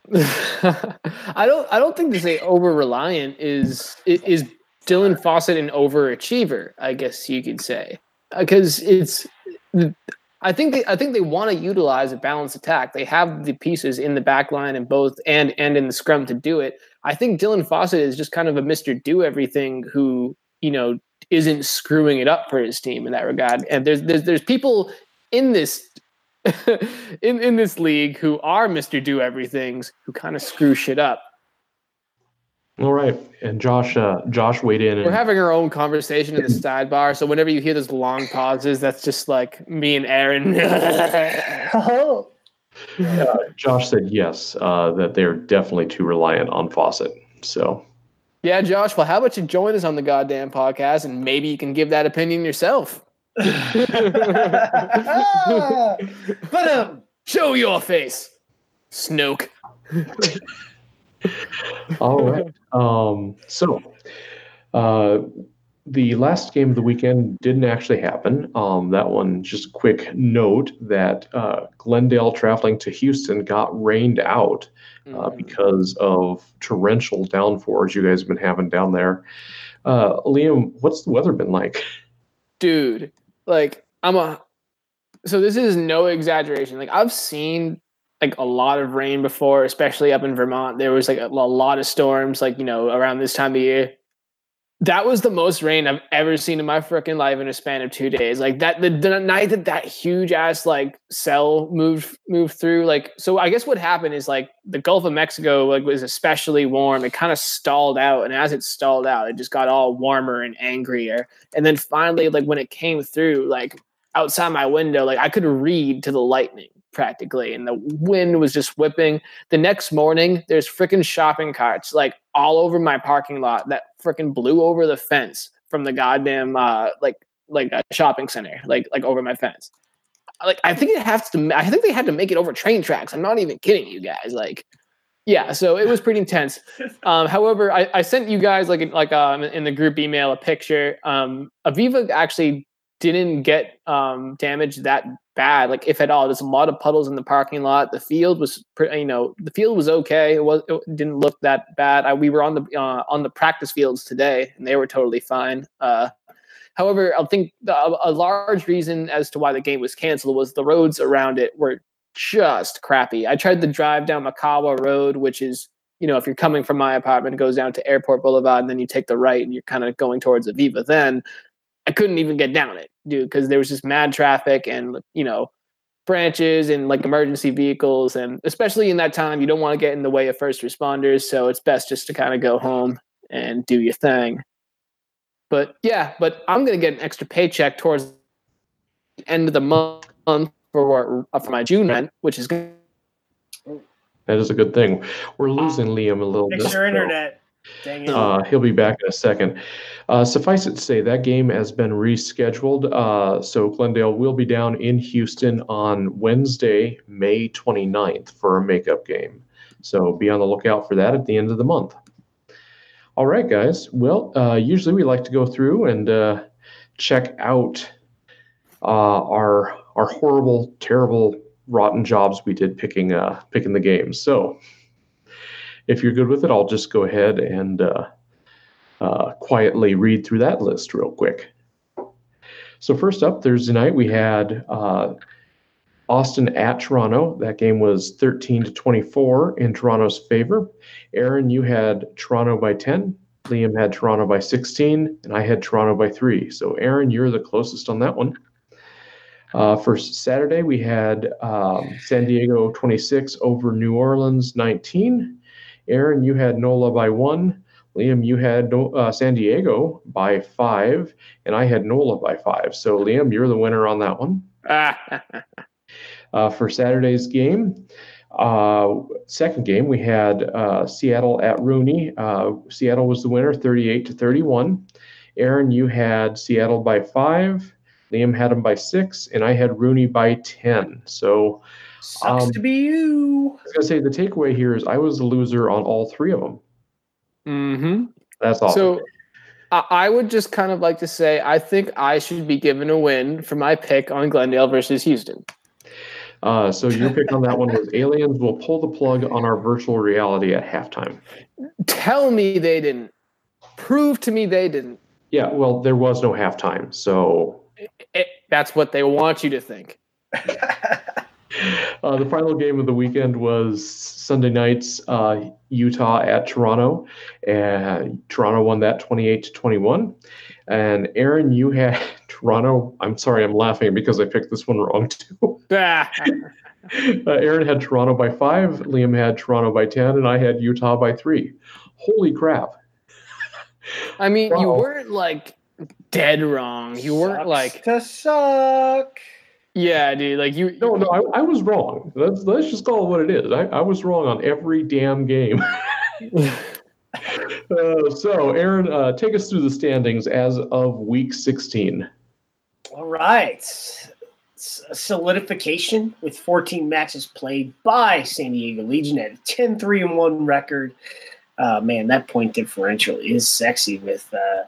I don't. I don't think to say over reliant is is Dylan Fawcett an overachiever. I guess you could say because it's. I think they. I think they want to utilize a balanced attack. They have the pieces in the back line and both and and in the scrum to do it. I think Dylan Fawcett is just kind of a Mr. Do Everything who, you know, isn't screwing it up for his team in that regard. And there's there's there's people in this in in this league who are Mr. Do Everythings who kind of screw shit up. All right, and Josh, uh, Josh weighed in. We're having our own conversation in the sidebar, so whenever you hear those long pauses, that's just like me and Aaron. oh, uh, Josh said yes, uh, that they're definitely too reliant on Fawcett. So, yeah, Josh. Well, how about you join us on the goddamn podcast, and maybe you can give that opinion yourself. but um, show your face, Snoke. All right. Um, so, uh, the last game of the weekend didn't actually happen. Um, that one, just a quick note that uh, Glendale traveling to Houston got rained out uh, mm-hmm. because of torrential downpours you guys have been having down there. Uh, Liam, what's the weather been like? Dude, like I'm a. So this is no exaggeration. Like I've seen like a lot of rain before, especially up in Vermont. There was like a, a lot of storms, like you know around this time of year That was the most rain I've ever seen in my freaking life in a span of two days. Like that, the, the night that that huge ass like cell moved moved through. Like, so I guess what happened is like the Gulf of Mexico like was especially warm. It kind of stalled out, and as it stalled out, it just got all warmer and angrier. And then finally, like when it came through, like outside my window, like I could read to the lightning practically, and the wind was just whipping. The next morning, there's freaking shopping carts like all over my parking lot that freaking blew over the fence from the goddamn uh, like like a shopping center, like like over my fence. Like I think it has to. I think they had to make it over train tracks. I'm not even kidding you guys. Like, yeah. So it was pretty intense. Um, however, I, I sent you guys like like um, in the group email a picture. Um, Aveva actually didn't get um, damaged that bad, like if at all. There's a lot of puddles in the parking lot. The field was, you know, the field was okay. It was, it didn't look that bad. I, we were on the uh, on the practice fields today, and they were totally fine. Uh, however, I think the, a large reason as to why the game was canceled was the roads around it were just crappy. I tried to drive down Mykawa Road, which is you know, if you're coming from my apartment, it goes down to Airport Boulevard, and then you take the right, and you're kind of going towards Aveva. Then I couldn't even get down it, dude, because there was just mad traffic and you know branches and like emergency vehicles and especially in that time you don't want to get in the way of first responders so it's best just to kind of go home and do your thing. But yeah but i'm going to get an extra paycheck towards the end of the month for uh, for my june rent which is good that is a good thing. We're losing liam a little Fix bit your so, internet. Uh, he'll be back in a second. Uh, suffice it to say that game has been rescheduled. Uh, so glendale will be down in houston on wednesday may 29th for a makeup game. So be on the lookout for that at the end of the month. All right guys. Well uh, usually we like to go through and uh, check out uh, our our horrible terrible rotten jobs we did picking picking the games so if you're good with it i'll just go ahead and uh, uh, quietly read through that list real quick. So first up, Thursday night we had uh, Austin at Toronto. That game was 13 to 24 in Toronto's favor. Aaron, you had Toronto by 10. Liam had Toronto by 16, and I had Toronto by three. So Aaron, you're the closest on that one. Uh, for Saturday, we had um, San Diego 26 over New Orleans 19. Aaron, you had NOLA by one. Liam, you had uh, San Diego by five, and I had NOLA by five. So, Liam, you're the winner on that one. uh, for Saturday's game, uh, second game, we had uh, Seattle at Rooney. Uh, Seattle was the winner, 38 to 31. Aaron, you had Seattle by five. Liam had them by six, and I had Rooney by 10. So, Sucks um, to be you. I was going to say the takeaway here is I was the loser on all three of them. mm-hmm. That's awesome. So I I would just kind of like to say I think I should be given a win for my pick on Glendale versus Houston. Uh, so your pick on that one was aliens will pull the plug on our virtual reality at halftime. Tell me they didn't. Prove to me they didn't. Yeah, well, there was no halftime, so It, that's what they want you to think. uh, the final game of the weekend was Sunday night's uh, Utah at Toronto, and Toronto won that twenty-eight to twenty-one. And Aaron, you had Toronto. I'm sorry, I'm laughing because I picked this one wrong too. Uh, Aaron had Toronto by five, Liam had Toronto by ten, and I had Utah by three. Holy crap! I mean, you weren't like dead wrong. You weren't Sucks like, to suck. Yeah, dude. Like you. No, no, I, I was wrong. Let's let's just call it what it is. I, I was wrong on every damn game. uh, so, Aaron, uh, take us through the standings as of week 16. All right. S- Solidification with 14 matches played by San Diego Legion at a 10 3 and 1 record. Uh, man, that point differential is sexy with uh,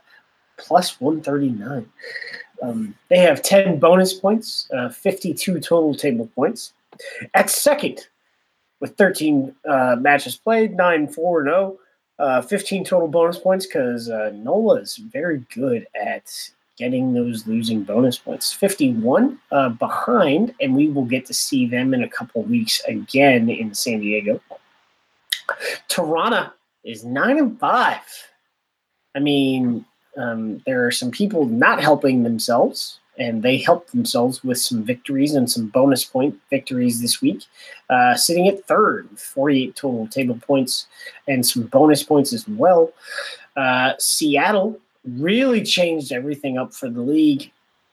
plus 139. Um, they have 10 bonus points, uh, 52 total table points. At second, with 13 uh, matches played, 9 4 0, uh, 15 total bonus points because uh, NOLA is very good at getting those losing bonus points. 51 uh, behind, and we will get to see them in a couple weeks again in San Diego. Toronto is 9 and 5. I mean, um, there are some people not helping themselves, and they helped themselves with some victories and some bonus point victories this week, uh, sitting at third, 48 total table points and some bonus points as well. Uh, Seattle really changed everything up for the league.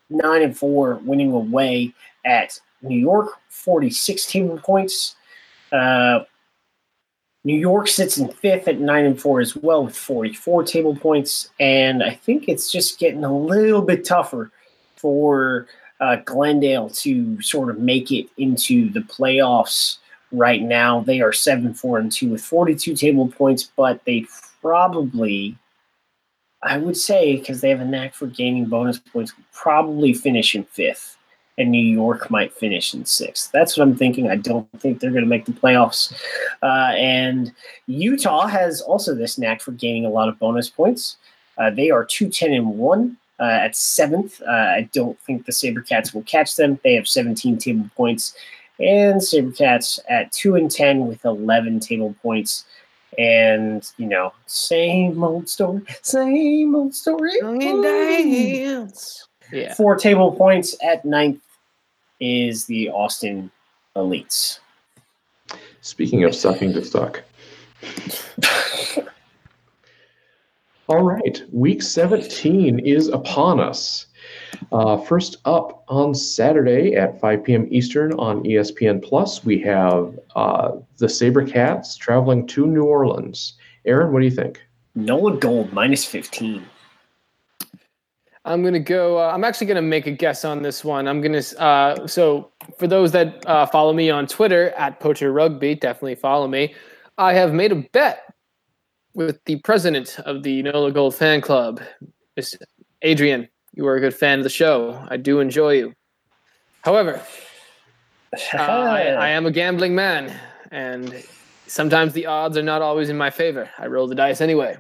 Nine and four, winning away at New York, 46 table points. Uh, New York sits in fifth at nine and four as well with 44 table points. And I think it's just getting a little bit tougher for uh, Glendale to sort of make it into the playoffs right now. They are seven, four, and two with 42 table points, but they probably, I would say, because they have a knack for gaining bonus points, probably finish in fifth and New York might finish in sixth. That's what I'm thinking. I don't think they're going to make the playoffs. Uh, and Utah has also this knack for gaining a lot of bonus points. Uh, they are 2 10 and 1 uh, at seventh. Uh, I don't think the Sabercats will catch them. They have 17 table points. And Sabercats at 2 and 10 with 11 table points. And, you know, same old story, same old story. Yeah. Four table points at ninth is the Austin Elites. Speaking of sucking to suck. All right, week 17 is upon us. Uh, first up on Saturday at 5 p.m. Eastern on ESPN Plus, we have uh, the Sabercats traveling to New Orleans. Aaron, what do you think? Nola Gold minus 15. I'm gonna go. Uh, I'm actually gonna make a guess on this one. I'm gonna. Uh, so for those that uh, follow me on Twitter at Poacher Rugby, definitely follow me. I have made a bet with the president of the Nola Gold fan club, Mr. Adrian. You are a good fan of the show. I do enjoy you. However, uh, I, I am a gambling man, and sometimes the odds are not always in my favor. I roll the dice anyway.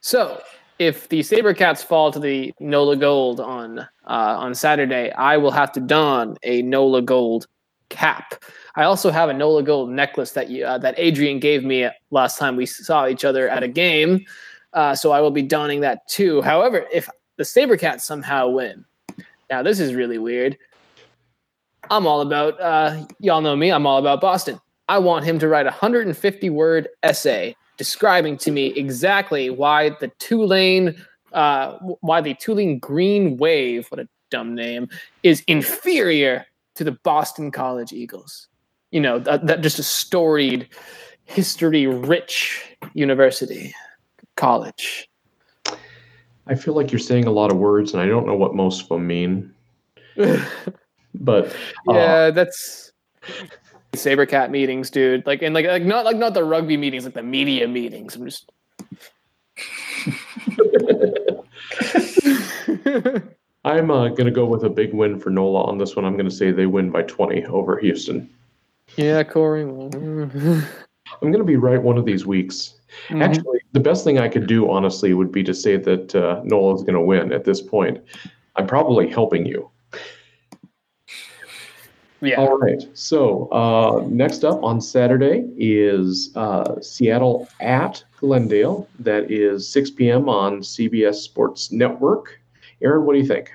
So if the Sabercats fall to the Nola Gold on uh, on Saturday, I will have to don a Nola Gold cap. I also have a Nola Gold necklace that you, uh, that Adrian gave me last time we saw each other at a game. Uh, so I will be donning that too. However, if the Sabercats somehow win, now this is really weird. I'm all about uh, y'all know me. I'm all about Boston. I want him to write a 150 word essay describing to me exactly why the Tulane, uh, why the Tulane Green Wave, what a dumb name, is inferior to the Boston College Eagles. You know, that, that just a storied, history-rich university, college. I feel like you're saying a lot of words, and I don't know what most of them mean. But uh, yeah, that's Sabercat meetings, dude. Like and like like not like not the rugby meetings, like the media meetings. I'm just I'm uh, going to go with a big win for NOLA on this one. I'm going to say they win by 20 over Houston. yeah, Corey. I'm going to be right one of these weeks. Mhm. Actually, the best thing I could do, honestly, would be to say that uh, NOLA is going to win at this point. I'm probably helping you. Yeah. All right. So uh, next up on Saturday is uh, Seattle at Glendale. That is 6 p.m. on CBS Sports Network. Aaron, what do you think?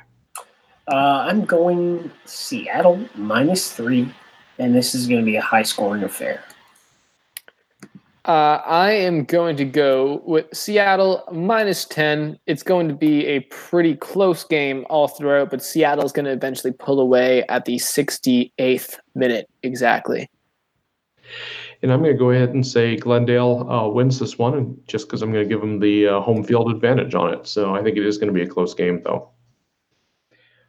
Uh, I'm going Seattle minus three, and this is going to be a high scoring affair. Uh, I am going to go with Seattle minus 10. It's going to be a pretty close game all throughout, but Seattle is going to eventually pull away at the 68th minute exactly. And I'm going to go ahead and say Glendale uh, wins this one, just because I'm going to give them the uh, home field advantage on it. So I think it is going to be a close game, though.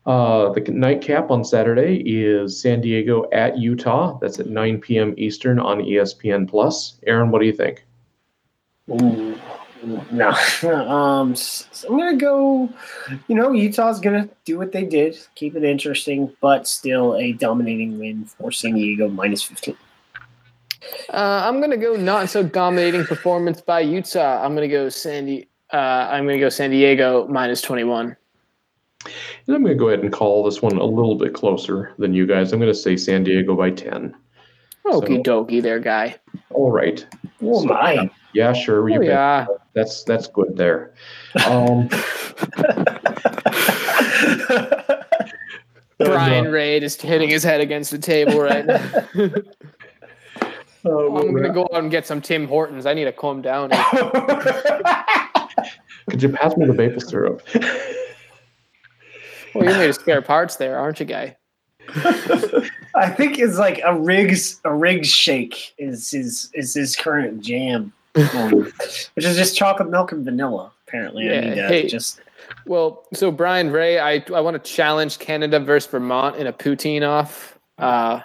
Uh, the nightcap on Saturday is San Diego at Utah. That's at 9 p.m. Eastern on ESPN Plus. Aaron, what do you think? Ooh, no. um, so I'm gonna go. You know, Utah's gonna do what they did, keep it interesting, but still a dominating win for San Diego minus 15. Uh, I'm gonna go not so dominating performance by Utah. I'm gonna go Sandy. Uh, I'm gonna go San Diego minus 21. And I'm going to go ahead and call this one a little bit closer than you guys. I'm going to say San Diego by 10. Okie dokie, there, guy. All right. Oh So, my! Yeah, sure. You Oh bet. yeah. That's that's good there. Um, Brian Ray just hitting his head against the table right now. uh, I'm gonna go out and get some Tim Hortons. I need to calm down. Could you pass me the maple syrup? Well, you made a spare parts there, aren't you, guy? I think it's like a rigs a Riggs shake is his is his current jam, which is just chocolate milk and vanilla. Apparently, I Yeah, need to hey. just Well, so Brian Ray, I I want to challenge Canada versus Vermont in a poutine off. Uh,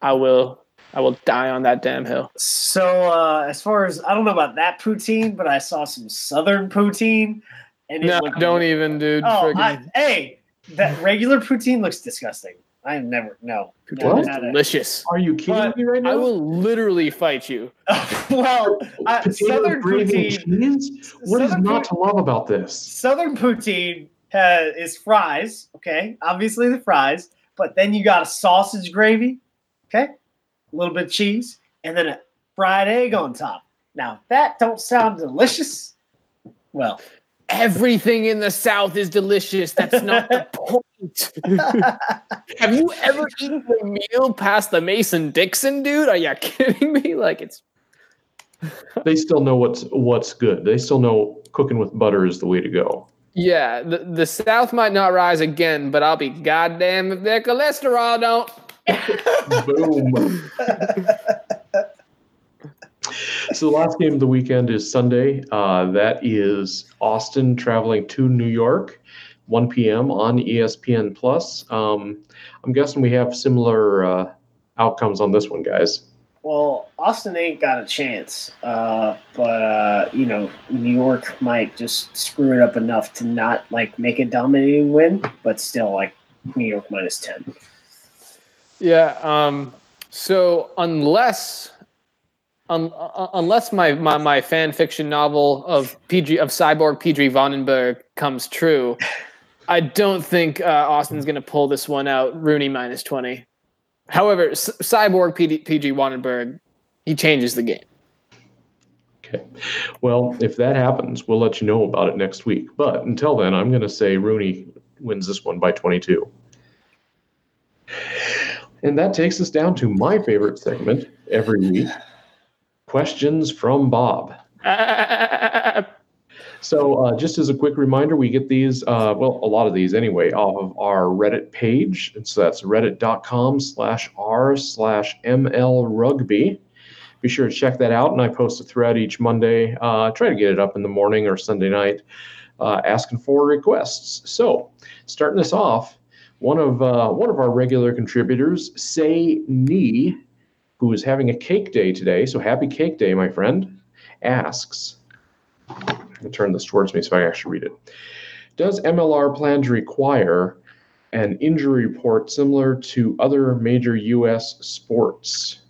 I will I will die on that damn hill. So uh, as far as I don't know about that poutine, but I saw some southern poutine, and No, don't even, dude. Oh, I, hey, that regular poutine looks disgusting. I'm never no. poutine no is not a- delicious. Are you kidding But me right now? I will literally fight you. well, uh, southern poutine. cheese? What is Southern not pout- to love about this? Southern poutine has, is fries. Okay, obviously the fries, but then you got a sausage gravy. Okay, a little bit of cheese, and then a fried egg on top. Now that don't sound delicious. Well, Everything in the South is delicious. That's not the point. Have you ever eaten a meal past the Mason Dixon, dude? Are you kidding me? Like it's They still know what's what's good. They still know cooking with butter is the way to go. yeah. The, the South might not rise again, but I'll be goddamn if their cholesterol don't. Boom. so the last game of the weekend is Sunday. Uh, that is Austin traveling to New York, 1 p.m. on ESPN Plus. Um, I'm guessing we have similar uh, outcomes on this one, guys. well, Austin ain't got a chance, uh, but uh, you know New York might just screw it up enough to not like make a dominating win, but still like New York minus ten. Yeah. Um. So unless, un, uh, unless my, my my fan fiction novel of PG of Cyborg PG Vandenberg comes true, I don't think uh, Austin's going to pull this one out. Rooney minus twenty. However, C- Cyborg PG, PG Vandenberg, he changes the game. Okay. Well, if that happens, we'll let you know about it next week. But until then, I'm going to say Rooney wins this one by 22. And that takes us down to my favorite segment every week questions from Bob. So, uh, just as a quick reminder, we get these, uh, well, a lot of these anyway, off of our Reddit page. And so that's reddit.com slash r slash ml rugby. Be sure to check that out. And I post a thread each Monday. Uh, try to get it up in the morning or Sunday night, uh, asking for requests. So, starting this off, one of uh, one of our regular contributors, Say Nee, who is having a cake day today. So happy cake day, my friend, asks. Let me turn this towards me so I can actually read it. Does MLR plan to require an injury report similar to other major U.S. sports?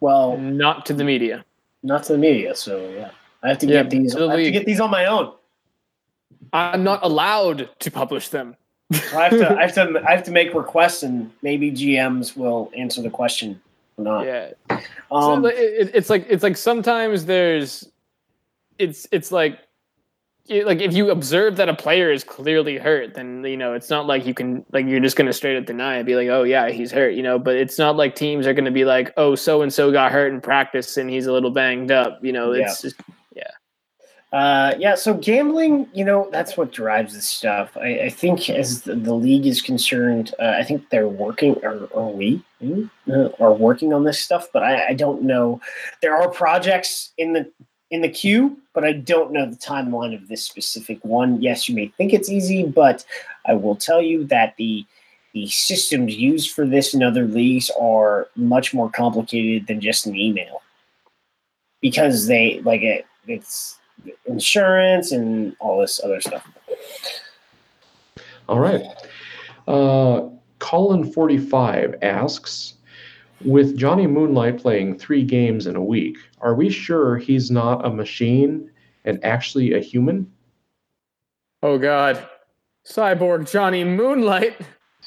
Well, Not to the media. not to the media, so yeah, I have to Yeah, get these. the I have to get these on my own. I'm not allowed to publish them. I have to. I have to. I have to make requests, and maybe GMs will answer the question or not. Yeah. So, Um, like, it, it- it's like it's like sometimes there's it's it's like it- like if you observe that a player is clearly hurt then you know it's not like you can like you're just going to straight up deny it be like oh yeah he's hurt you know but it's not like teams are going to be like oh so and so got hurt in practice and he's a little banged up you know it's just Uh, yeah, so gambling, you know, that's what drives this stuff. I, I think as the, the league is concerned, uh, I think they're working, or, or we uh, are working on this stuff, but I, I don't know. There are projects in the in the queue, but I don't know the timeline of this specific one. Yes, you may think it's easy, but I will tell you that the the systems used for this in other leagues are much more complicated than just an email because they like it. It's insurance and all this other stuff. All right. Uh, Colin45 asks With Johnny Moonlight playing three games in a week, are we sure he's not a machine and actually a human? oh god cyborg johnny moonlight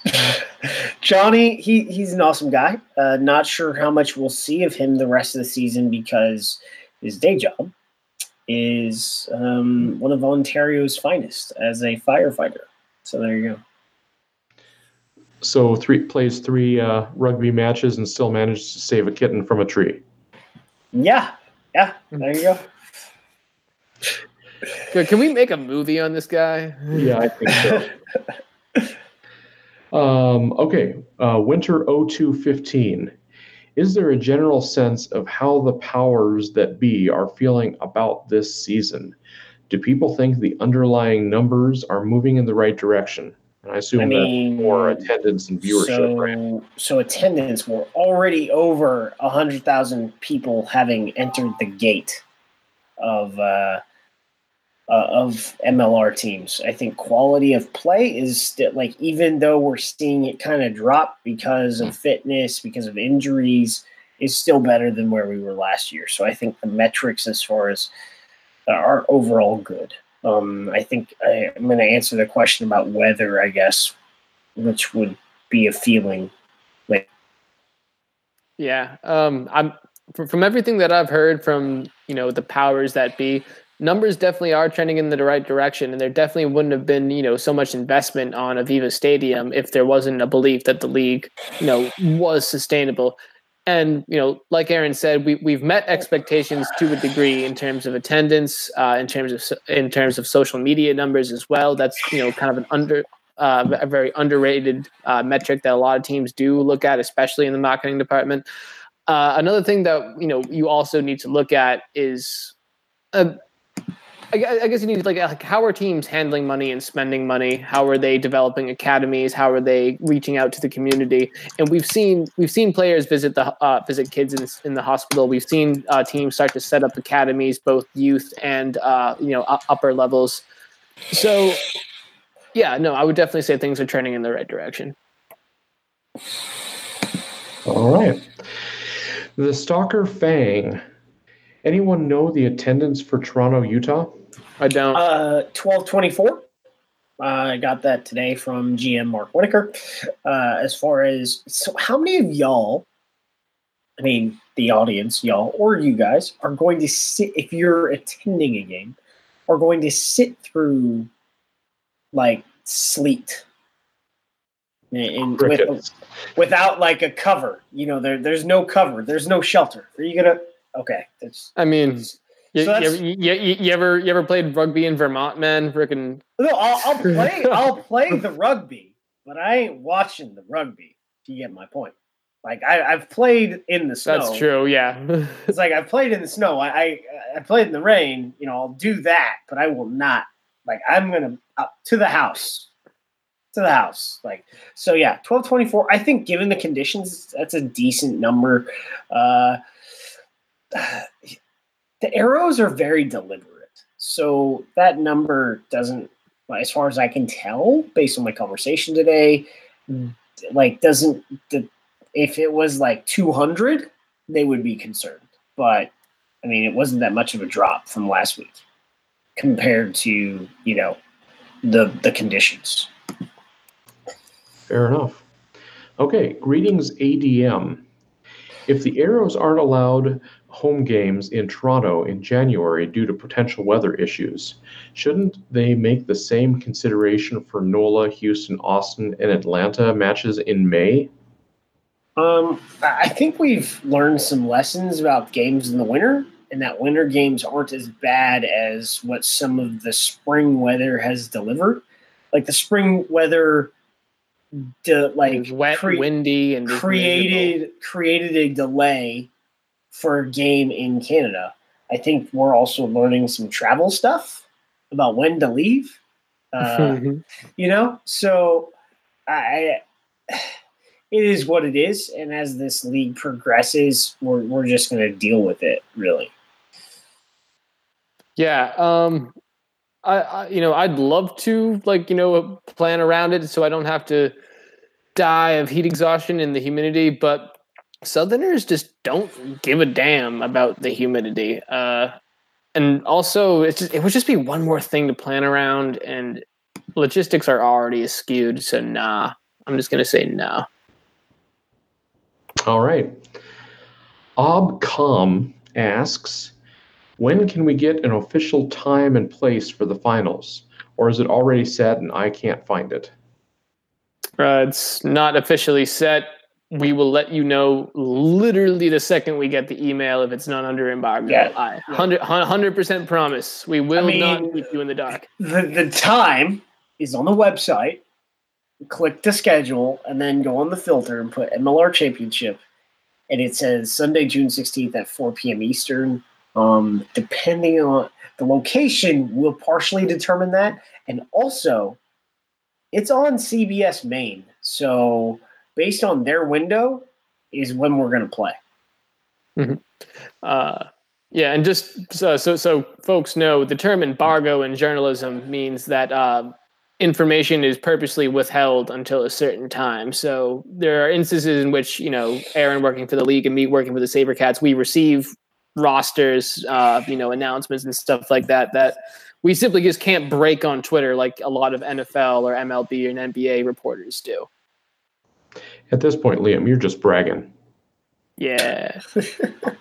Johnny, he he's an awesome guy. Uh, not sure how much we'll see of him the rest of the season because his day job. Is um, one of Ontario's finest as a firefighter. So there you go. So three plays three uh, rugby matches and still manages to save a kitten from a tree. Yeah, yeah. There you go. Good. Can we make a movie on this guy? Yeah, I think so. um, okay, uh, Winter 0215. Is there a general sense of how the powers that be are feeling about this season? Do people think the underlying numbers are moving in the right direction? And I assume I mean, that's more attendance and viewership, so, right? so attendance were already over a hundred thousand people having entered the gate of uh, uh, of MLR teams. I think quality of play is still like even though we're seeing it kind of drop because of fitness, because of injuries, is still better than where we were last year. So I think the metrics as far as are overall good. Um, I think I, I'm going to answer the question about weather, I guess, which would be a feeling. Like, Yeah. Um, I'm from everything that I've heard from you know the powers that be. Numbers definitely are trending in the right direction, and there definitely wouldn't have been you know so much investment on Aveva Stadium if there wasn't a belief that the league you know was sustainable. And you know, like Aaron said, we we've met expectations to a degree in terms of attendance, uh, in terms of in terms of social media numbers as well. That's you know kind of an under uh, a very underrated uh, metric that a lot of teams do look at, especially in the marketing department. Uh, another thing that you know you also need to look at is, uh, I, I guess you need like, like how are teams handling money and spending money? How are they developing academies? How are they reaching out to the community? And we've seen we've seen players visit the uh, visit kids in, in the hospital. We've seen uh, teams start to set up academies, both youth and uh, you know upper levels. So yeah, no, I would definitely say things are trending in the right direction. All right. The Stalker Fang. Anyone know the attendance for Toronto, Utah? I don't. uh, twelve twenty four. I got that today from GM Mark Whitaker. Uh, as far as so, how many of y'all, I mean, the audience, y'all, or you guys, are going to sit if you're attending a game, are going to sit through like sleet and with, without like a cover. You know, there there's no cover. There's no shelter. Are you gonna? Okay, that's I mean, you, So you, ever, you, you, ever you ever played rugby in Vermont, man? Freaking No, I'll, I'll play. I'll play the rugby, but I ain't watching the rugby. If you get my point. Like I, I've played in the snow. that's true. Yeah, It's like I've played in the snow. I, I, I played in the rain. You know, I'll do that, but I will not. Like I'm gonna up to the house, to the house. Like so, yeah. Twelve twenty four. I think given the conditions, that's a decent number. Uh, the arrows are very deliberate, so that number doesn't, as far as I can tell, based on my conversation today, like doesn't the if it was like 200 they would be concerned but i mean it wasn't that much of a drop from last week compared to you know the the conditions Fair enough. Okay, greetings ADM. If the Arrows aren't allowed home games in Toronto in January due to potential weather issues, shouldn't they make the same consideration for NOLA, Houston, Austin, and Atlanta matches in May? um i I think we've learned some lessons about games in the winter and that winter games aren't as bad as what some of the spring weather has delivered like the spring weather de- like wet, cre- windy, and just miserable. created created a delay for a game in Canada. I think we're also learning some travel stuff about when to leave. Uh, you know, so I, it is what it is, and as this league progresses, we're we're just going to deal with it. Really, Yeah. Um, I, I, you know, I'd love to like, you know, plan around it so I don't have to die of heat exhaustion in the humidity, but Southerners just don't give a damn about the humidity. Uh, and also it's just, it would just be one more thing to plan around and logistics are already skewed. So nah, I'm just going to say no. All right. Obcom asks When can we get an official time and place for the finals? Or is it already set and I can't find it? Uh, it's not officially set. We will let you know literally the second we get the email if it's not under embargo. Yeah. I 100 percent promise. We will mean- not keep you in the dark. The the time is on the website. Click the schedule and then go on the filter and put MLR Championship, and it says Sunday, June sixteenth at four p.m. Eastern. Um, depending on the location, will partially determine that, and also, it's on CBS Main. So based on their window, is when we're going to play. Uh, yeah, and just so, so so folks know, the term embargo in journalism means that uh, information is purposely withheld until a certain time. So there are instances in which you know Aaron working for the league and me working for the SaberCats, we receive rosters, uh, you know, announcements and stuff like that that we simply just can't break on Twitter like a lot of NFL or MLB and NBA reporters do. At this point, Liam, you're just bragging. Yeah. but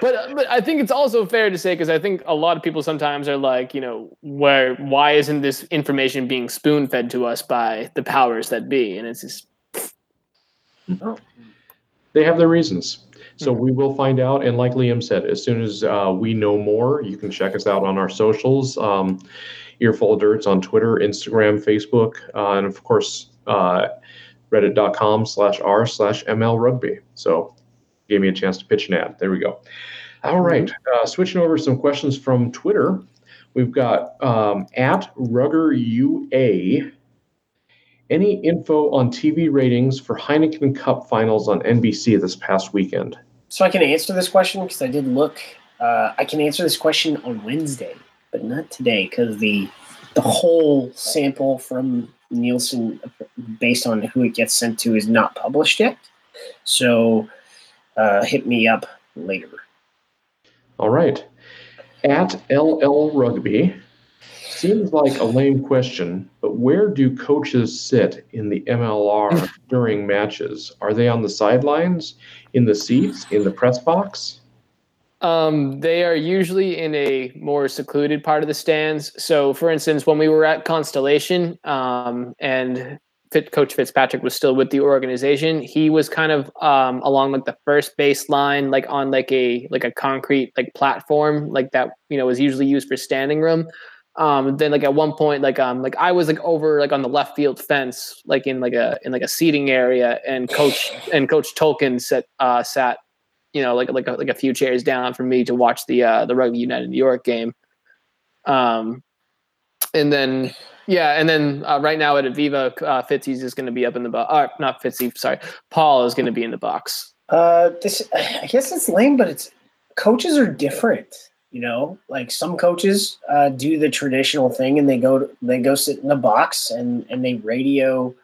but I think it's also fair to say because I think a lot of people sometimes are like, you know, where why isn't this information being spoon fed to us by the powers that be? And it's just They have their reasons. So we will find out. And like Liam said, as soon as uh, we know more, you can check us out on our socials. Um, Earful of Dirt's on Twitter, Instagram, Facebook, uh, and of course, uh, reddit.com slash r slash ml rugby. So gave me a chance to pitch an ad. There we go. All right. Uh, switching over some questions from Twitter. We've got um, at Rugger UA. Any info on TV ratings for Heineken Cup finals on NBC this past weekend? So I can answer this question because I did look. Uh, I can answer this question on Wednesday, but not today because the the whole sample from Nielsen, based on who it gets sent to, is not published yet. So uh, hit me up later. All right. At LL Rugby. Seems like a lame question, but where do coaches sit in the MLR during matches? Are they on the sidelines, in the seats, in the press box? Um, they are usually in a more secluded part of the stands. So, for instance, when we were at Constellation, um, and Fit, Coach Fitzpatrick was still with the organization, he was kind of um, along like the first baseline, like on like a like a concrete like platform, like that you know was usually used for standing room. Um, then like at one point, like um, like I was like over like on the left field fence, like in like a in like a seating area, and Coach and Coach Tolkien sat uh, sat you know, like like a, like a few chairs down from me to watch the uh, the Rugby United New York game. Um, and then yeah, and then uh, right now at Aveva, uh, Fitzy's is going to be up in the box. Uh, not Fitzy, sorry, Paul is going to be in the box. Uh, this I guess it's lame, but it's coaches are different. You know, like some coaches uh, do the traditional thing and they go to, they go sit in the box and and they radio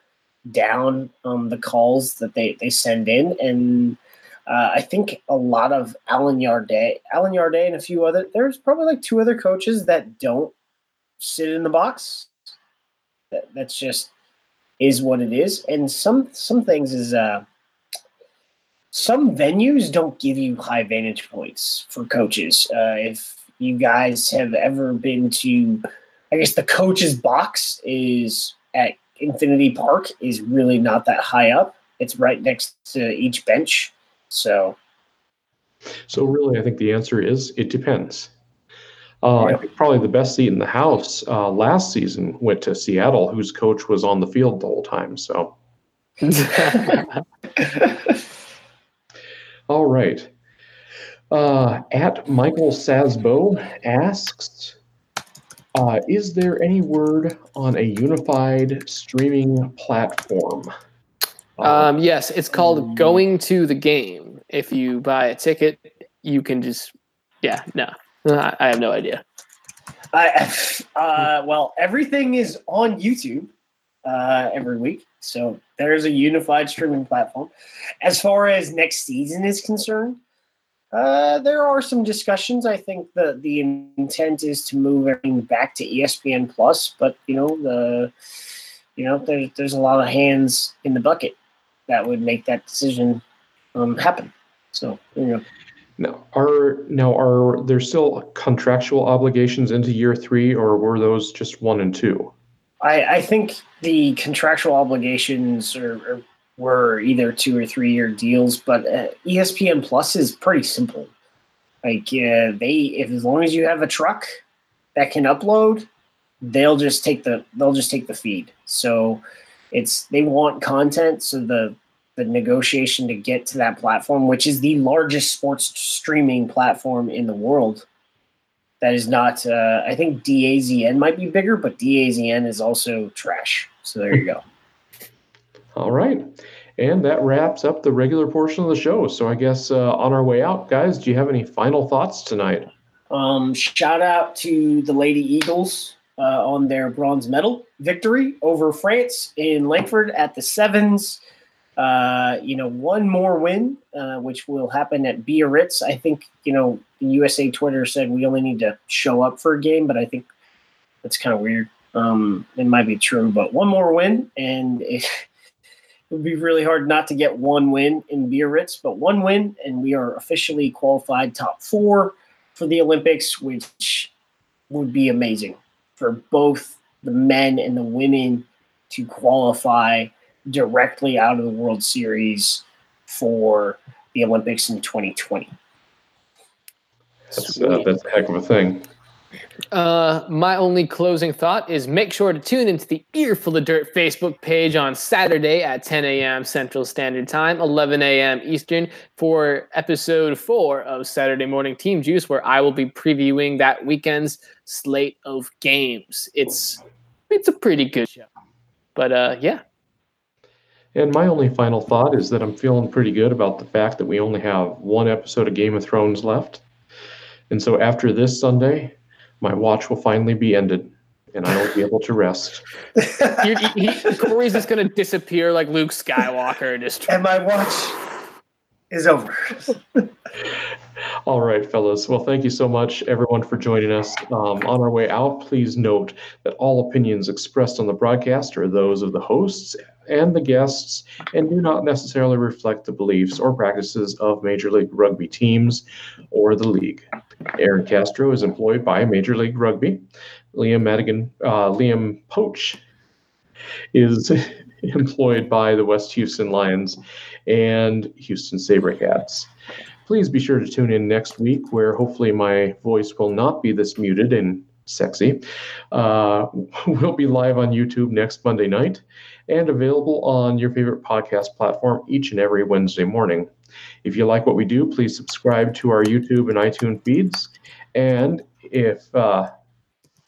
down um, the calls that they they send in and. Uh, I think a lot of Alan Yarday, Alan Yarday, and a few other. There's probably like two other coaches that don't sit in the box. That, that's just is what it is. And some some things is uh, some venues don't give you high vantage points for coaches. Uh, if you guys have ever been to, I guess the coach's box is at Infinity Park is really not that high up. It's right next to each bench. So So really, I think the answer is it depends. Uh, I think probably the best seat in the house uh, last season went to Seattle, whose coach was on the field the whole time. So, all right. Uh, at Michael Sasbo asks, uh, is there any word on a unified streaming platform? Uh, um, yes, it's called going to the game. If you buy a ticket, you can just yeah, no, I, I have no idea. I, uh, well, everything is on YouTube uh, every week. So there's a unified streaming platform. As far as next season is concerned, uh, there are some discussions. I think the the intent is to move everything back to ESPN Plus, but you know the you know there's there's a lot of hands in the bucket that would make that decision um, happen. So you know, Now, are now are there still contractual obligations into year three, or were those just one and two? I, I think the contractual obligations are, are, were either two or three year deals, but uh, ESPN Plus is pretty simple. Like uh, they, if as long as you have a truck that can upload, they'll just take the they'll just take the feed. So it's they want content, so the the negotiation to get to that platform, which is the largest sports streaming platform in the world. That is not. Uh, I think DAZN might be bigger, but DAZN is also trash. So there you go. All right. And that wraps up the regular portion of the show. So I guess uh, on our way out, guys, do you have any final thoughts tonight? Um, shout out to the Lady Eagles uh, on their bronze medal victory over France in Langford at the Sevens. Uh, you know, one more win, uh, which will happen at Biarritz. I think, you know, USA Twitter said we only need to show up for a game, but I think that's kind of weird. Um, it might be true, but one more win, and it, it would be really hard not to get one win in Biarritz, but one win, and we are officially qualified top four for the Olympics, which would be amazing for both the men and the women to qualify directly out of the World Series for the Olympics in 2020. That's, uh, that's a heck of a thing. Uh, my only closing thought is make sure to tune into the Earful of Dirt Facebook page on Saturday at 10 a.m. Central Standard Time, 11 a.m. Eastern, for episode four of Saturday Morning Team Juice, where I will be previewing that weekend's slate of games. It's it's a pretty good show, but uh, yeah. And my only final thought is that I'm feeling pretty good about the fact that we only have one episode of Game of Thrones left. And so after this Sunday, my watch will finally be ended and I will be able to rest. he, he, Corey's just going to disappear like Luke Skywalker. Just and my watch is over. All right, fellas. Well, thank you so much, everyone, for joining us. Um, on our way out, please note that all opinions expressed on the broadcast are those of the hosts and the guests and do not necessarily reflect the beliefs or practices of Major League Rugby teams or the league. Aaron Castro is employed by Major League Rugby. Liam Madigan, uh, Liam Poach is employed by the West Houston Lions and Houston SaberCats. Please be sure to tune in next week, where hopefully my voice will not be this muted and sexy. Uh, we'll be live on YouTube next Monday night and available on your favorite podcast platform each and every Wednesday morning. If you like what we do, please subscribe to our YouTube and iTunes feeds. And if uh,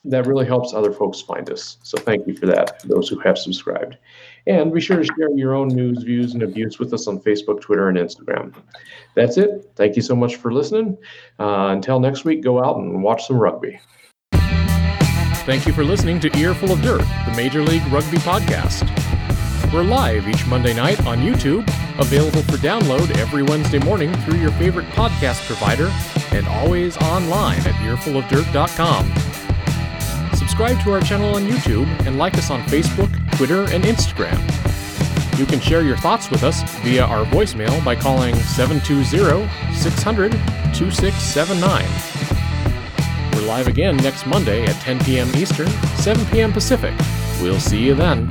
that really helps other folks find us. So thank you for that, those who have subscribed. And be sure to share your own news, views, and abuse with us on Facebook, Twitter, and Instagram. That's it. Thank you so much for listening. Uh, until next week, go out and watch some rugby. Thank you for listening to Earful of Dirt, the Major League Rugby podcast. We're live each Monday night on YouTube, available for download every Wednesday morning through your favorite podcast provider, and always online at earfulofdirt.com. Subscribe to our channel on YouTube and like us on Facebook, Twitter, and Instagram. You can share your thoughts with us via our voicemail by calling 720 600 2679. We're live again next Monday at 10 p.m. Eastern, 7 p.m. Pacific. We'll see you then.